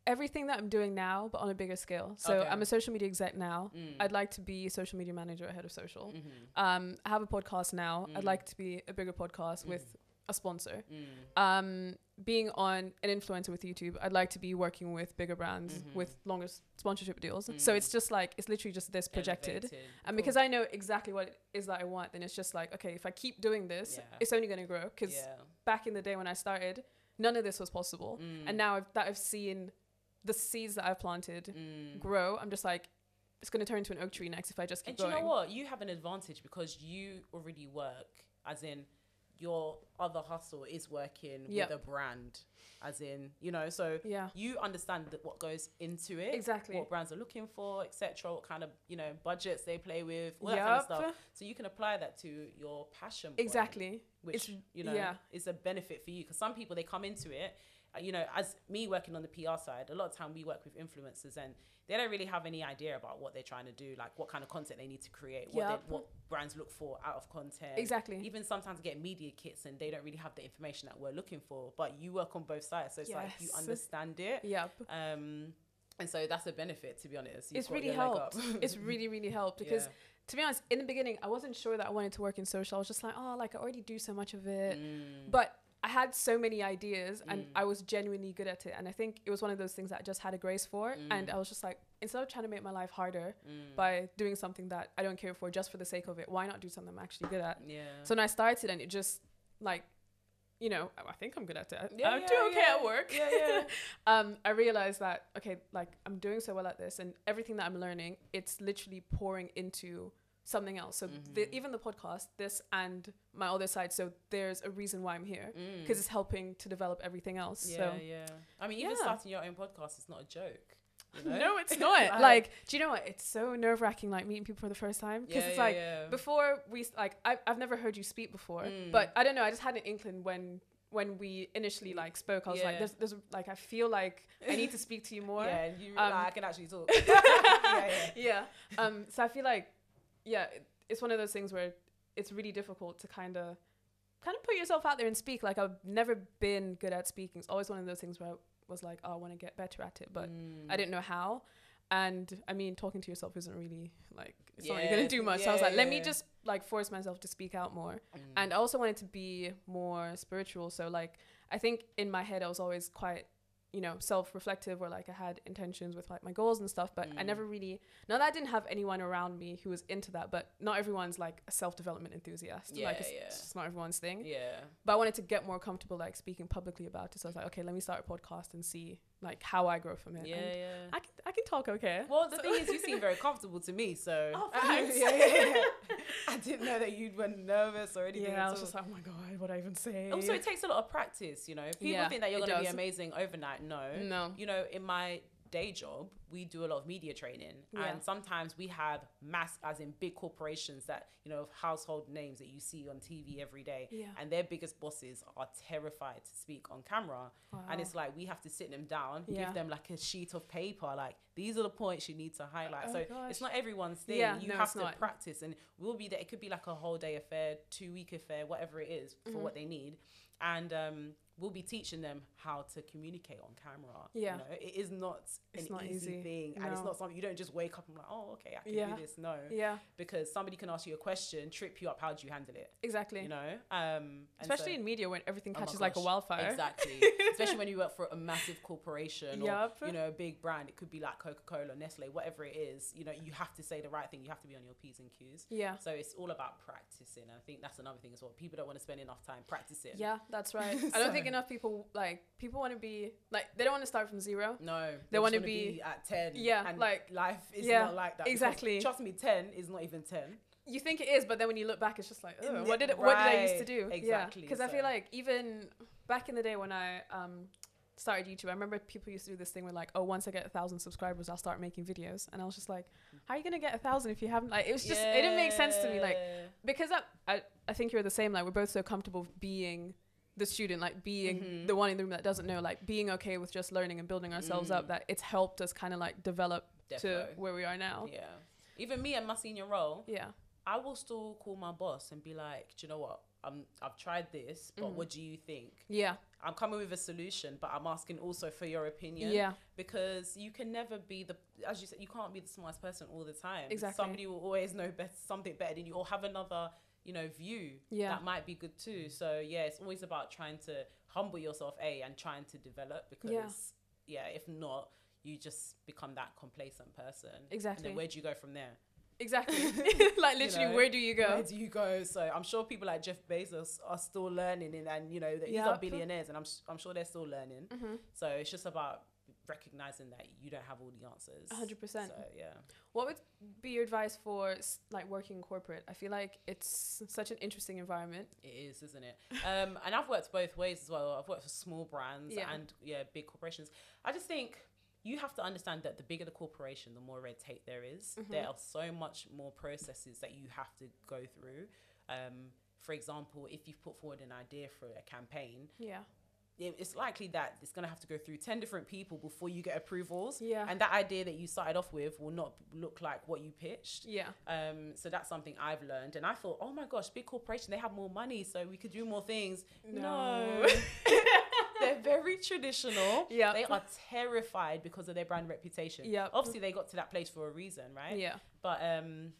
Everything that I'm doing now, but on a bigger scale. So Okay. I'm a social media exec now. Mm. I'd like to be social media manager ahead of social. Mhm. Um, I have a podcast now. I'd Mm. like to be a bigger podcast with a sponsor. Mm. Um, being on an influencer with YouTube, I'd like to be working with bigger brands Mhm. with longer s- sponsorship deals. So Mm. it's just like it's literally just this projected. Elevated. And Cool. because I know exactly what it is that I want, then it's just like, okay, if I keep doing this, Yeah. it's only going to grow. Because yeah. back in the day when I started, none of this was possible. Mm. And now I've, that I've seen the seeds that I've planted Mm. grow, I'm just like, it's going to turn into an oak tree next if I just keep And do you know what? You have an advantage because you already work, as in your other hustle is working Yep. with a brand, as in you know. So Yeah, you understand that what goes into it, exactly. what brands are looking for, etc. What kind of you know budgets they play with, all that kind of stuff. So you can apply that to your passion. point, Exactly. which It's- you know yeah. is a benefit for you because some people they come into it uh, you know as me working on the pr side a lot of time we work with influencers and they don't really have any idea about what they're trying to do like what kind of content they need to create what, Yup. they, what brands look for out of content Exactly. even sometimes get media kits and they don't really have the information that we're looking for but you work on both sides so it's like you understand it Yep. um and so that's a benefit to be honest. You've it's really helped. it's really really helped because Yeah. to be honest, in the beginning, I wasn't sure that I wanted to work in social. I was just like, oh, like I already do so much of it. Mm. But I had so many ideas and Mm. I was genuinely good at it. And I think it was one of those things that I just had a grace for. And Mm. I was just like, instead of trying to make my life harder Mm. by doing something that I don't care for just for the sake of it, why not do something I'm actually good at? yeah. So when I started and it just like, you know, I think I'm good at it. Yeah, I'm yeah, doing okay yeah. at work. Yeah, yeah. um, I realized that okay, like I'm doing so well at this, and everything that I'm learning, it's literally pouring into something else. So the, Mhm. even the podcast, this and my other side. So there's a reason why I'm here Mm. because it's helping to develop everything else. yeah, so yeah. I mean, even Yeah. starting your own podcast is not a joke. You know? no, it's not. like, do you know what? It's so nerve wracking, like meeting people for the first time because Yeah, it's yeah, like yeah. before we like I, I've never heard you speak before, Mm. but I don't know. I just had an inkling when when we initially like spoke. I was like, there's, there's like I feel like I need to speak to you more. yeah, and you, Um, like, I can actually talk. yeah, yeah. yeah. Um. So I feel like, yeah, it's one of those things where it's really difficult to kind of, kind of put yourself out there and speak. Like I've never been good at speaking. It's always one of those things where I was like, oh, I want to get better at it, but Mm. I didn't know how. And I mean, talking to yourself isn't really like it's not really gonna do much. so I was yeah, like, let me just like force myself to speak out more. Mm. And I also wanted to be more spiritual. So like I think in my head I was always quite, you know, self-reflective or like I had intentions with like my goals and stuff, but I Mm. never really now that I didn't have anyone around me who was into that, but not everyone's like a self-development enthusiast. Yeah, like it's, yeah. it's not everyone's thing. yeah. But I wanted to get more comfortable like speaking publicly about it. So I was like, okay, let me start a podcast and see like how I grow from it. Yeah, And yeah. I can I can talk okay. Well, the thing is, you seem very comfortable to me, so Oh, thanks. yeah, yeah, yeah. I didn't know that you were nervous or anything. yeah, I was all. just like, oh my god, what I even say? Also, it takes a lot of practice. You know, people Yeah, think that you're going to be amazing overnight. No, no. you know, in my day job, we do a lot of media training, Yeah. and sometimes we have mass, as in big corporations that you know, household names that you see on TV every day, Yeah. and their biggest bosses are terrified to speak on camera, and it's like we have to sit them down, Yeah. give them like a sheet of paper, like these are the points you need to highlight. Oh so gosh. it's not everyone's thing. Yeah, you no, have to not. practice, and we'll be there. It could be like a whole day affair, two week affair, whatever it is for Mhm. what they need, and um, we'll be teaching them how to communicate on camera. Yeah. you know, it is not It's an not easy, easy. thing, and it's not something you don't just wake up and like, oh, okay, I can Yeah. do this. No, yeah, because somebody can ask you a question, trip you up. How do you handle it? exactly. You know, um, Especially so- in media when everything Oh catches like a wildfire. Exactly. Especially when you work for a massive corporation or Yup. you know a big brand. It could be like Coca Cola, Nestle, whatever it is. You know, you have to say the right thing. You have to be on your p's and q's. Yeah. So it's all about practicing. I think that's another thing as well. People don't want to spend enough time practicing. Yeah, that's right. I don't think enough people like people want to be like they don't want to start from zero. No, They wanna wanna be- at ten. Yeah, and like- life is yeah, not like that. exactly. Trust me, ten is not even ten. You think it is, but then when you look back, it's just like, oh, what did it, what did I used to do? exactly, Because I feel like even back in the day when I um started YouTube, I remember people used to do this thing where like, oh, once I get a thousand subscribers, I'll start making videos, and I was just like, how are you gonna get a thousand if you haven't? Like, it was just it didn't make sense to me. Like, because I, I I think you're the same. Like, we're both so comfortable being the student, like being Mhm. the one in the room that doesn't know, like being okay with just learning and building ourselves up. Mm. That it's helped us kind of like develop to where we are now. Yeah. Even me and my senior role, Yeah. I will still call my boss and be like, do you know what? I'm, I've tried this, but Mhm. what do you think? Yeah. I'm coming with a solution, but I'm asking also for your opinion. Yeah. Because you can never be the, as you said, you can't be the smartest person all the time. Exactly. Somebody will always know best, something better than you or have another, you know, view Yeah. that might be good too. So yeah, it's always about trying to humble yourself, A, and trying to develop because, Yeah. yeah, if not, you just become that complacent person. Exactly. And then where do you go from there? Exactly. like literally, know, where do you go? Where do you go? So I'm sure people like Jeff Bezos are still learning, and, and you know that these are billionaires, and I'm I'm sure they're still learning. mm-hmm. So it's just about recognizing that you don't have all the answers. 100%. So yeah, What would be your advice for like working in corporate? I feel like it's such an interesting environment. it is, isn't it? Um, and I've worked both ways as well. I've worked for small brands Yeah. and yeah, big corporations. I just think you have to understand that the bigger the corporation, the more red tape there is. Mhm. There are so much more processes that you have to go through. Um, for example, if you've put forward an idea for a campaign, Yeah. It- it's likely that it's going to have to go through 10 different people before you get approvals. Yeah. And that idea that you started off with will not look like what you pitched. yeah. Um, so that's something I've learned. And I thought, oh my gosh, big corporation, they have more money, so we could do more things. No. they're very traditional. Yep. They are terrified because of their brand reputation. Yep. Obviously, they got to that place for a reason, right? Yeah. But um,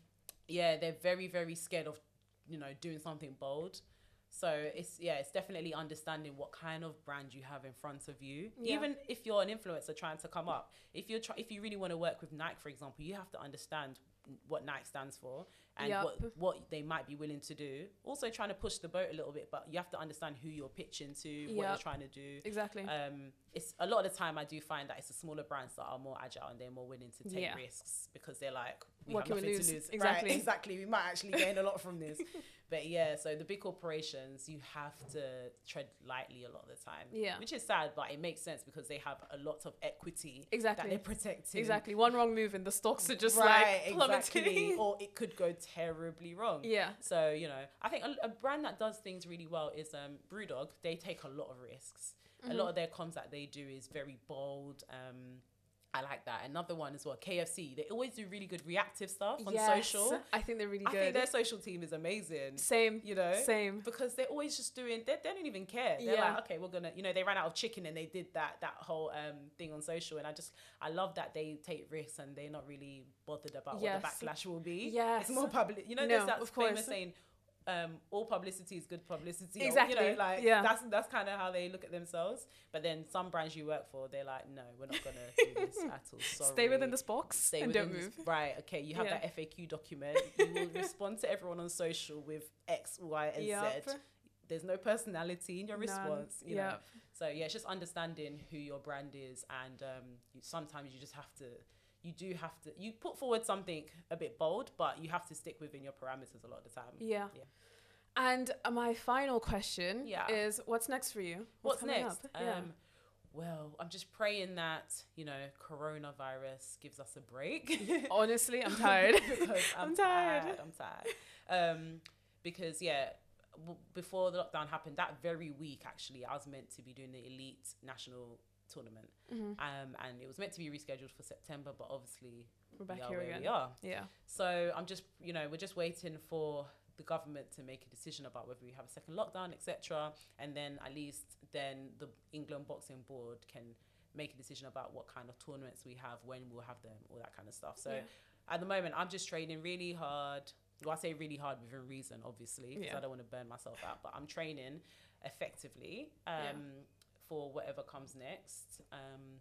yeah, they're very, very scared of, you know, doing something bold. So it's yeah, it's definitely understanding what kind of brand you have in front of you. Yeah. Even if you're an influencer trying to come up, if you're try- if you really want to work with Nike, for example, you have to understand what Nike stands for and Yup. what what they might be willing to do. Also, trying to push the boat a little bit, but you have to understand who you're pitching to, what you're trying to do. Exactly. Um, it's a lot of the time I do find that it's the smaller brands that are more agile and they're more willing to take Yeah. risks because they're like, we What have can we nothing lose? to lose. Exactly. Right, exactly. We might actually gain a lot from this. but yeah, so the big corporations, you have to tread lightly a lot of the time. Yeah. Which is sad, but it makes sense because they have a lot of equity that Exactly. they're protecting. Exactly. One wrong move and the stocks are just right, like plummeting. exactly. or it could go terribly wrong. yeah. So you know, I think a, a brand that does things really well is um, BrewDog. They take a lot of risks. A Mm-hmm. lot of their comms that they do is very bold. Um, I like that. Another one as well, KFC. They always do really good reactive stuff on Yes. social. I think they're really I think good. their social team is amazing. Same. You know, Same. because they're always just doing. They, they don't even care. They're Yeah. like, okay, we're gonna. You know, they ran out of chicken and they did that that whole um thing on social. And I just I love that they take risks and they're not really bothered about Yes. what the backlash will be. Yes. it's more public. You know, No, there's that of famous course. saying. Um, all publicity is good publicity. or, Exactly, You know, like yeah. that's that's kind of how they look at themselves. But then some brands you work for, they're like, no, we're not gonna do this at all. Sorry. Stay within this box Stay and don't move. this- Right. Okay. You have Yeah. that FAQ document. You will respond to everyone on social with X, Y, and Yep. Z. There's no personality in your None. response. You know? So yeah, it's just understanding who your brand is, and um, you, sometimes you just have to. You do have to. You put forward something a bit bold, but you have to stick within your parameters a lot of the time. Yeah. Yeah. And my final question Yeah. is what's next for you? What's, coming next? Up? Yeah. Um, well, I'm just praying that you know coronavirus gives us a break. Honestly, I'm tired. I'm, I'm tired. tired. I'm tired. Um, because yeah, before the lockdown happened, that very week actually, I was meant to be doing the elite national tournament, Mhm. um, and it was meant to be rescheduled for September, but obviously We're back we are here where again. we are. Yeah. So I'm just, you know, we're just waiting for the government to make a decision about whether we have a second lockdown, etc. And then at least then the England Boxing Board can make a decision about what kind of tournaments we have, when we'll have them, all that kind of stuff. So Yeah. at the moment, I'm just training really hard. Well, I say really hard within reason, obviously, because Yeah. I don't want to burn myself out. But I'm training effectively um, Yeah. For whatever comes next. Um,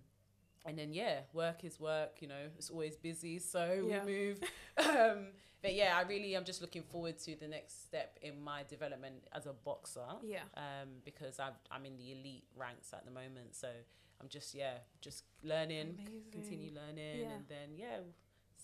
and then yeah, work is work. You know, it's always busy, so Yeah. we move. um, but yeah, I really am just looking forward to the next step in my development as a boxer. Yeah. Um, because I've, I'm in the elite ranks at the moment, so I'm just yeah, just learning, continue learning, Yeah. and then yeah,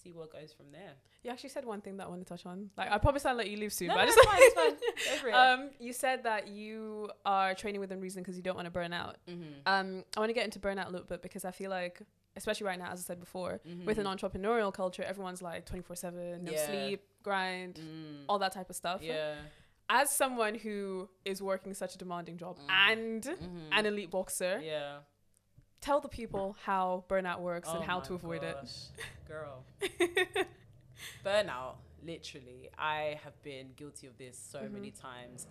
see what goes from there. You actually said one thing that I want to touch on. Like, I promise I'll let you leave soon. No, but I no, just it's fine, it's fine. Go for it. um, you said that you are training within reason because you don't want to burn out. Mhm. Um, I want to get into burnout a little bit because I feel like, especially right now, as I said before, with an entrepreneurial culture, everyone's like 24 7, no Yeah. sleep, grind, Mm. all that type of stuff. Yeah. As someone who is working such a demanding job Mm. and Mhm. an elite boxer, yeah. Tell the people how burnout works and Oh how to avoid gosh, Girl. Burnout, literally. I have been guilty of this so many Mm-hmm. times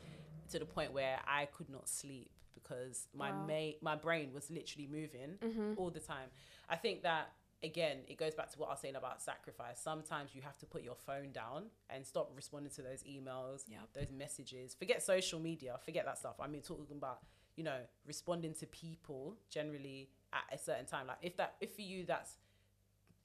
to the point where I could not sleep because my Wow. ma- my brain was literally moving it. hmm all the time. I think that again, it goes back to what I was saying about sacrifice. Sometimes you have to put your phone down and stop responding to those emails, Yep. those messages. Forget social media, forget that stuff. I mean, talking about you know responding to people generally at a certain time. Like if that if for you that's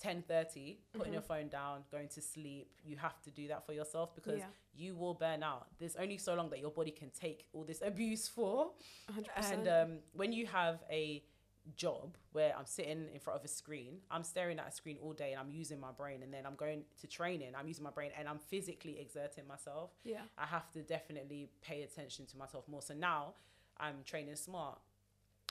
ten thirty, putting your phone down, going to sleep, you have to do that for yourself because Yeah. you will burn out. There's only so long that your body can take all this abuse for. 100%. And um, when you have a job where I'm sitting in front of a screen, I'm staring at a screen all day and I'm using my brain, and then I'm going to training, I'm using my brain and I'm physically exerting myself. yeah. I have to definitely pay attention to myself more. So now I'm training smart.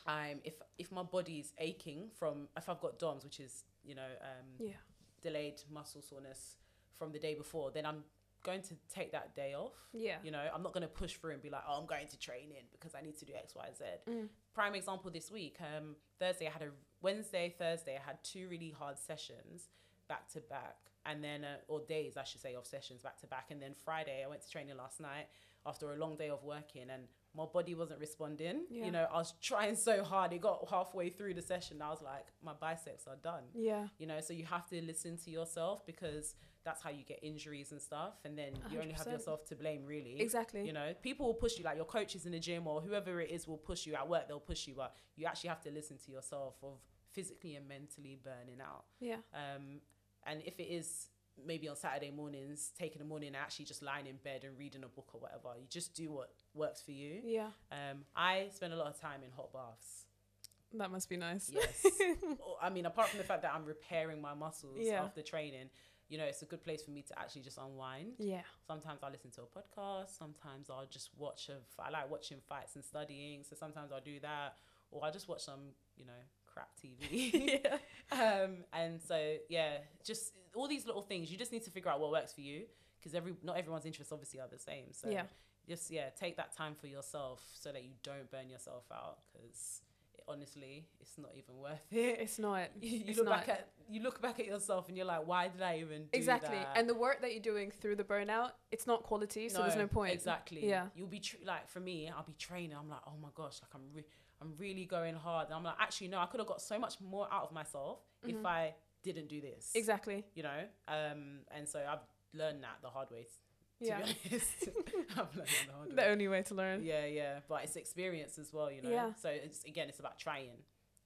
I'm if if my body's aching from if I've got DOMS, which is you know um, Yeah. delayed muscle soreness from the day before, then I'm going to take that day off. Yeah. You know, I'm not going to push through and be like, oh, I'm going to training because I need to do X, Y, Z. Mm. Prime example this week, um, Thursday, I had a Wednesday, Thursday, I had two really hard sessions back to back. and then uh, or days I should say of sessions back to back, and then Friday I went to training last night after a long day of working, and my body wasn't responding. Yeah. You know, I was trying so hard. It got halfway through the session, I was like, my biceps are done. Yeah. You know, so you have to listen to yourself because that's how you get injuries and stuff, and then you only have yourself to blame, really. Exactly. You know, people will push you, like your coaches in the gym or whoever it is will push you at work, they'll push you, but you actually have to listen to yourself of physically and mentally burning out. Yeah. Um, and if it is maybe on Saturday mornings, taking a morning and actually just lying in bed and reading a book or whatever, you just do what works for you. Yeah. Um, I spend a lot of time in hot baths. That must be nice. Yes. I mean, apart from the fact that I'm repairing my muscles Yeah. after training, you know, it's a good place for me to actually just unwind. Yeah. Sometimes I listen to a podcast. Sometimes I'll just watch a. I like watching fights and studying. So sometimes I'll do that, or I just watch some, you know, crap TV. yeah. um, and so yeah, just all these little things. You just need to figure out what works for you because every not everyone's interests obviously are the same. So Yeah. just yeah, take that time for yourself so that you don't burn yourself out because honestly, it's not even worth it. It's not. you it's look not. back at you look back at yourself and you're like, why did I even do exactly. that? And the work that you're doing through the burnout, it's not quality, so there's no point. Exactly. Yeah. You'll be tr- like for me, I'll be training. I'm like, oh my gosh, like I'm re- I'm really going hard. And I'm like, actually, no, I could have got so much more out of myself if I didn't do this. Mm-hmm. Exactly. You know. Um. And so I've learned that the hard way. To Yeah. be honest, I've learned the hard The only way to learn. Yeah, yeah, but it's experience as well, you know. Yeah. So it's again, it's about trying,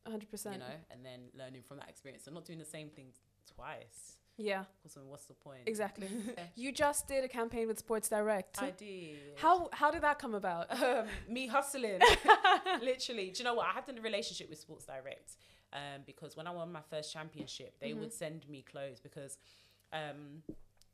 100%. you know, and then learning from that experience, and not doing the same thing twice. Yeah. Because what's the point? Exactly. you just did a campaign with Sports Direct. I did. How how did that come about? um, me hustling. Literally. Do you know what? I had a relationship with Sports Direct um, because when I won my first championship, they Mm-hmm. would send me clothes because um,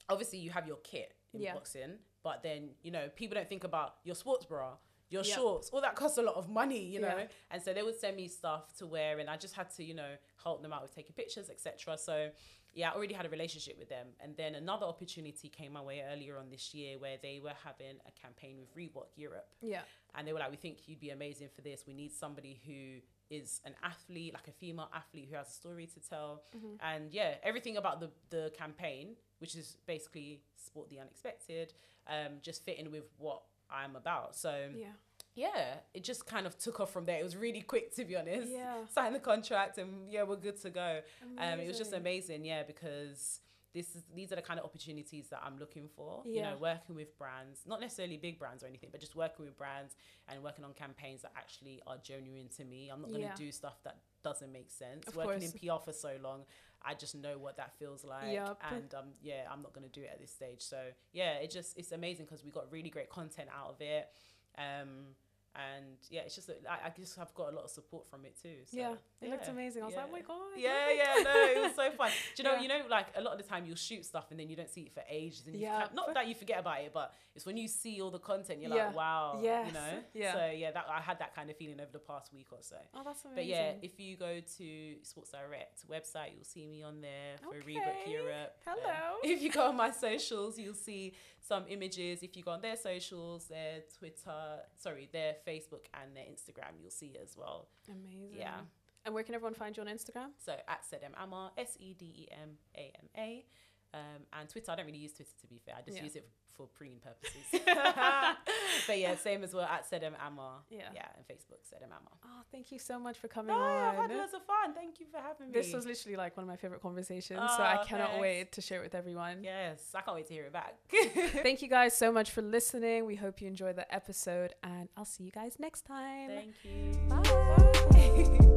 obviously you have your kit in Yeah. boxing, but then, you know, people don't think about your sports bra. Your Yep. shorts, all that costs a lot of money, you know. Yeah. And so they would send me stuff to wear, and I just had to, you know, help them out with taking pictures, etc. So yeah, I already had a relationship with them. And then another opportunity came my way earlier on this year where they were having a campaign with Reebok Europe. Yeah. And they were like, we think you'd be amazing for this. We need somebody who is an athlete, like a female athlete who has a story to tell. And yeah, everything about the, the campaign, which is basically sport the unexpected, um, just fit in with what I'm about. So Yeah. Yeah, it just kind of took off from there. It was really quick, to be honest. Yeah. Signed the contract, and yeah, we're good to go. Um, it was just Amazing. yeah, because this is these are the kind of opportunities that I'm looking for. You Yeah. know, working with brands, not necessarily big brands or anything, but just working with brands and working on campaigns that actually are genuine to me. I'm not going to Yeah. do stuff that doesn't make sense. Of working course. in PR for so long, I just know what that feels like, Yup. and um, yeah, I'm not going to do it at this stage. So yeah, it just it's amazing because we got really great content out of it. Um, and yeah, it's just I, I just have got a lot of support from it too. So, yeah. It looked amazing. I was like, oh my god. Yeah, yeah, no, it was so fun. Do you know, Yeah. you know, like a lot of the time you'll shoot stuff and then you don't see it for ages, and you Yeah. not that you forget about it, but it's when you see all the content, you're Yeah. like, wow, yeah, you know. Yeah. So yeah, that I had that kind of feeling over the past week or so. Oh, that's amazing. But yeah, if you go to Sports Direct website, you'll see me on there for Reebok Okay. Europe. Um, Hello. if you go on my socials, you'll see some images. If you go on their socials, their Twitter, sorry, their Facebook and their Instagram, you'll see it as well. amazing. Yeah. And where can everyone find you on Instagram? So at Sedem Amar, S E D E M A M A. Um, and Twitter, I don't really use Twitter to be fair. I just Yeah. use it for preen purposes. but yeah, same as well at Sedem Amar. Yeah. Yeah, and Facebook, Sedem Amar. Oh, thank you so much for coming No, I've on. had loads of fun. Thank you for having me. This was literally like one of my favorite conversations, so I Oh, cannot thanks. wait to share it with everyone. Yes, I can't wait to hear it back. Thank you guys so much for listening. We hope you enjoyed the episode, and I'll see you guys next time. Thank you. Bye.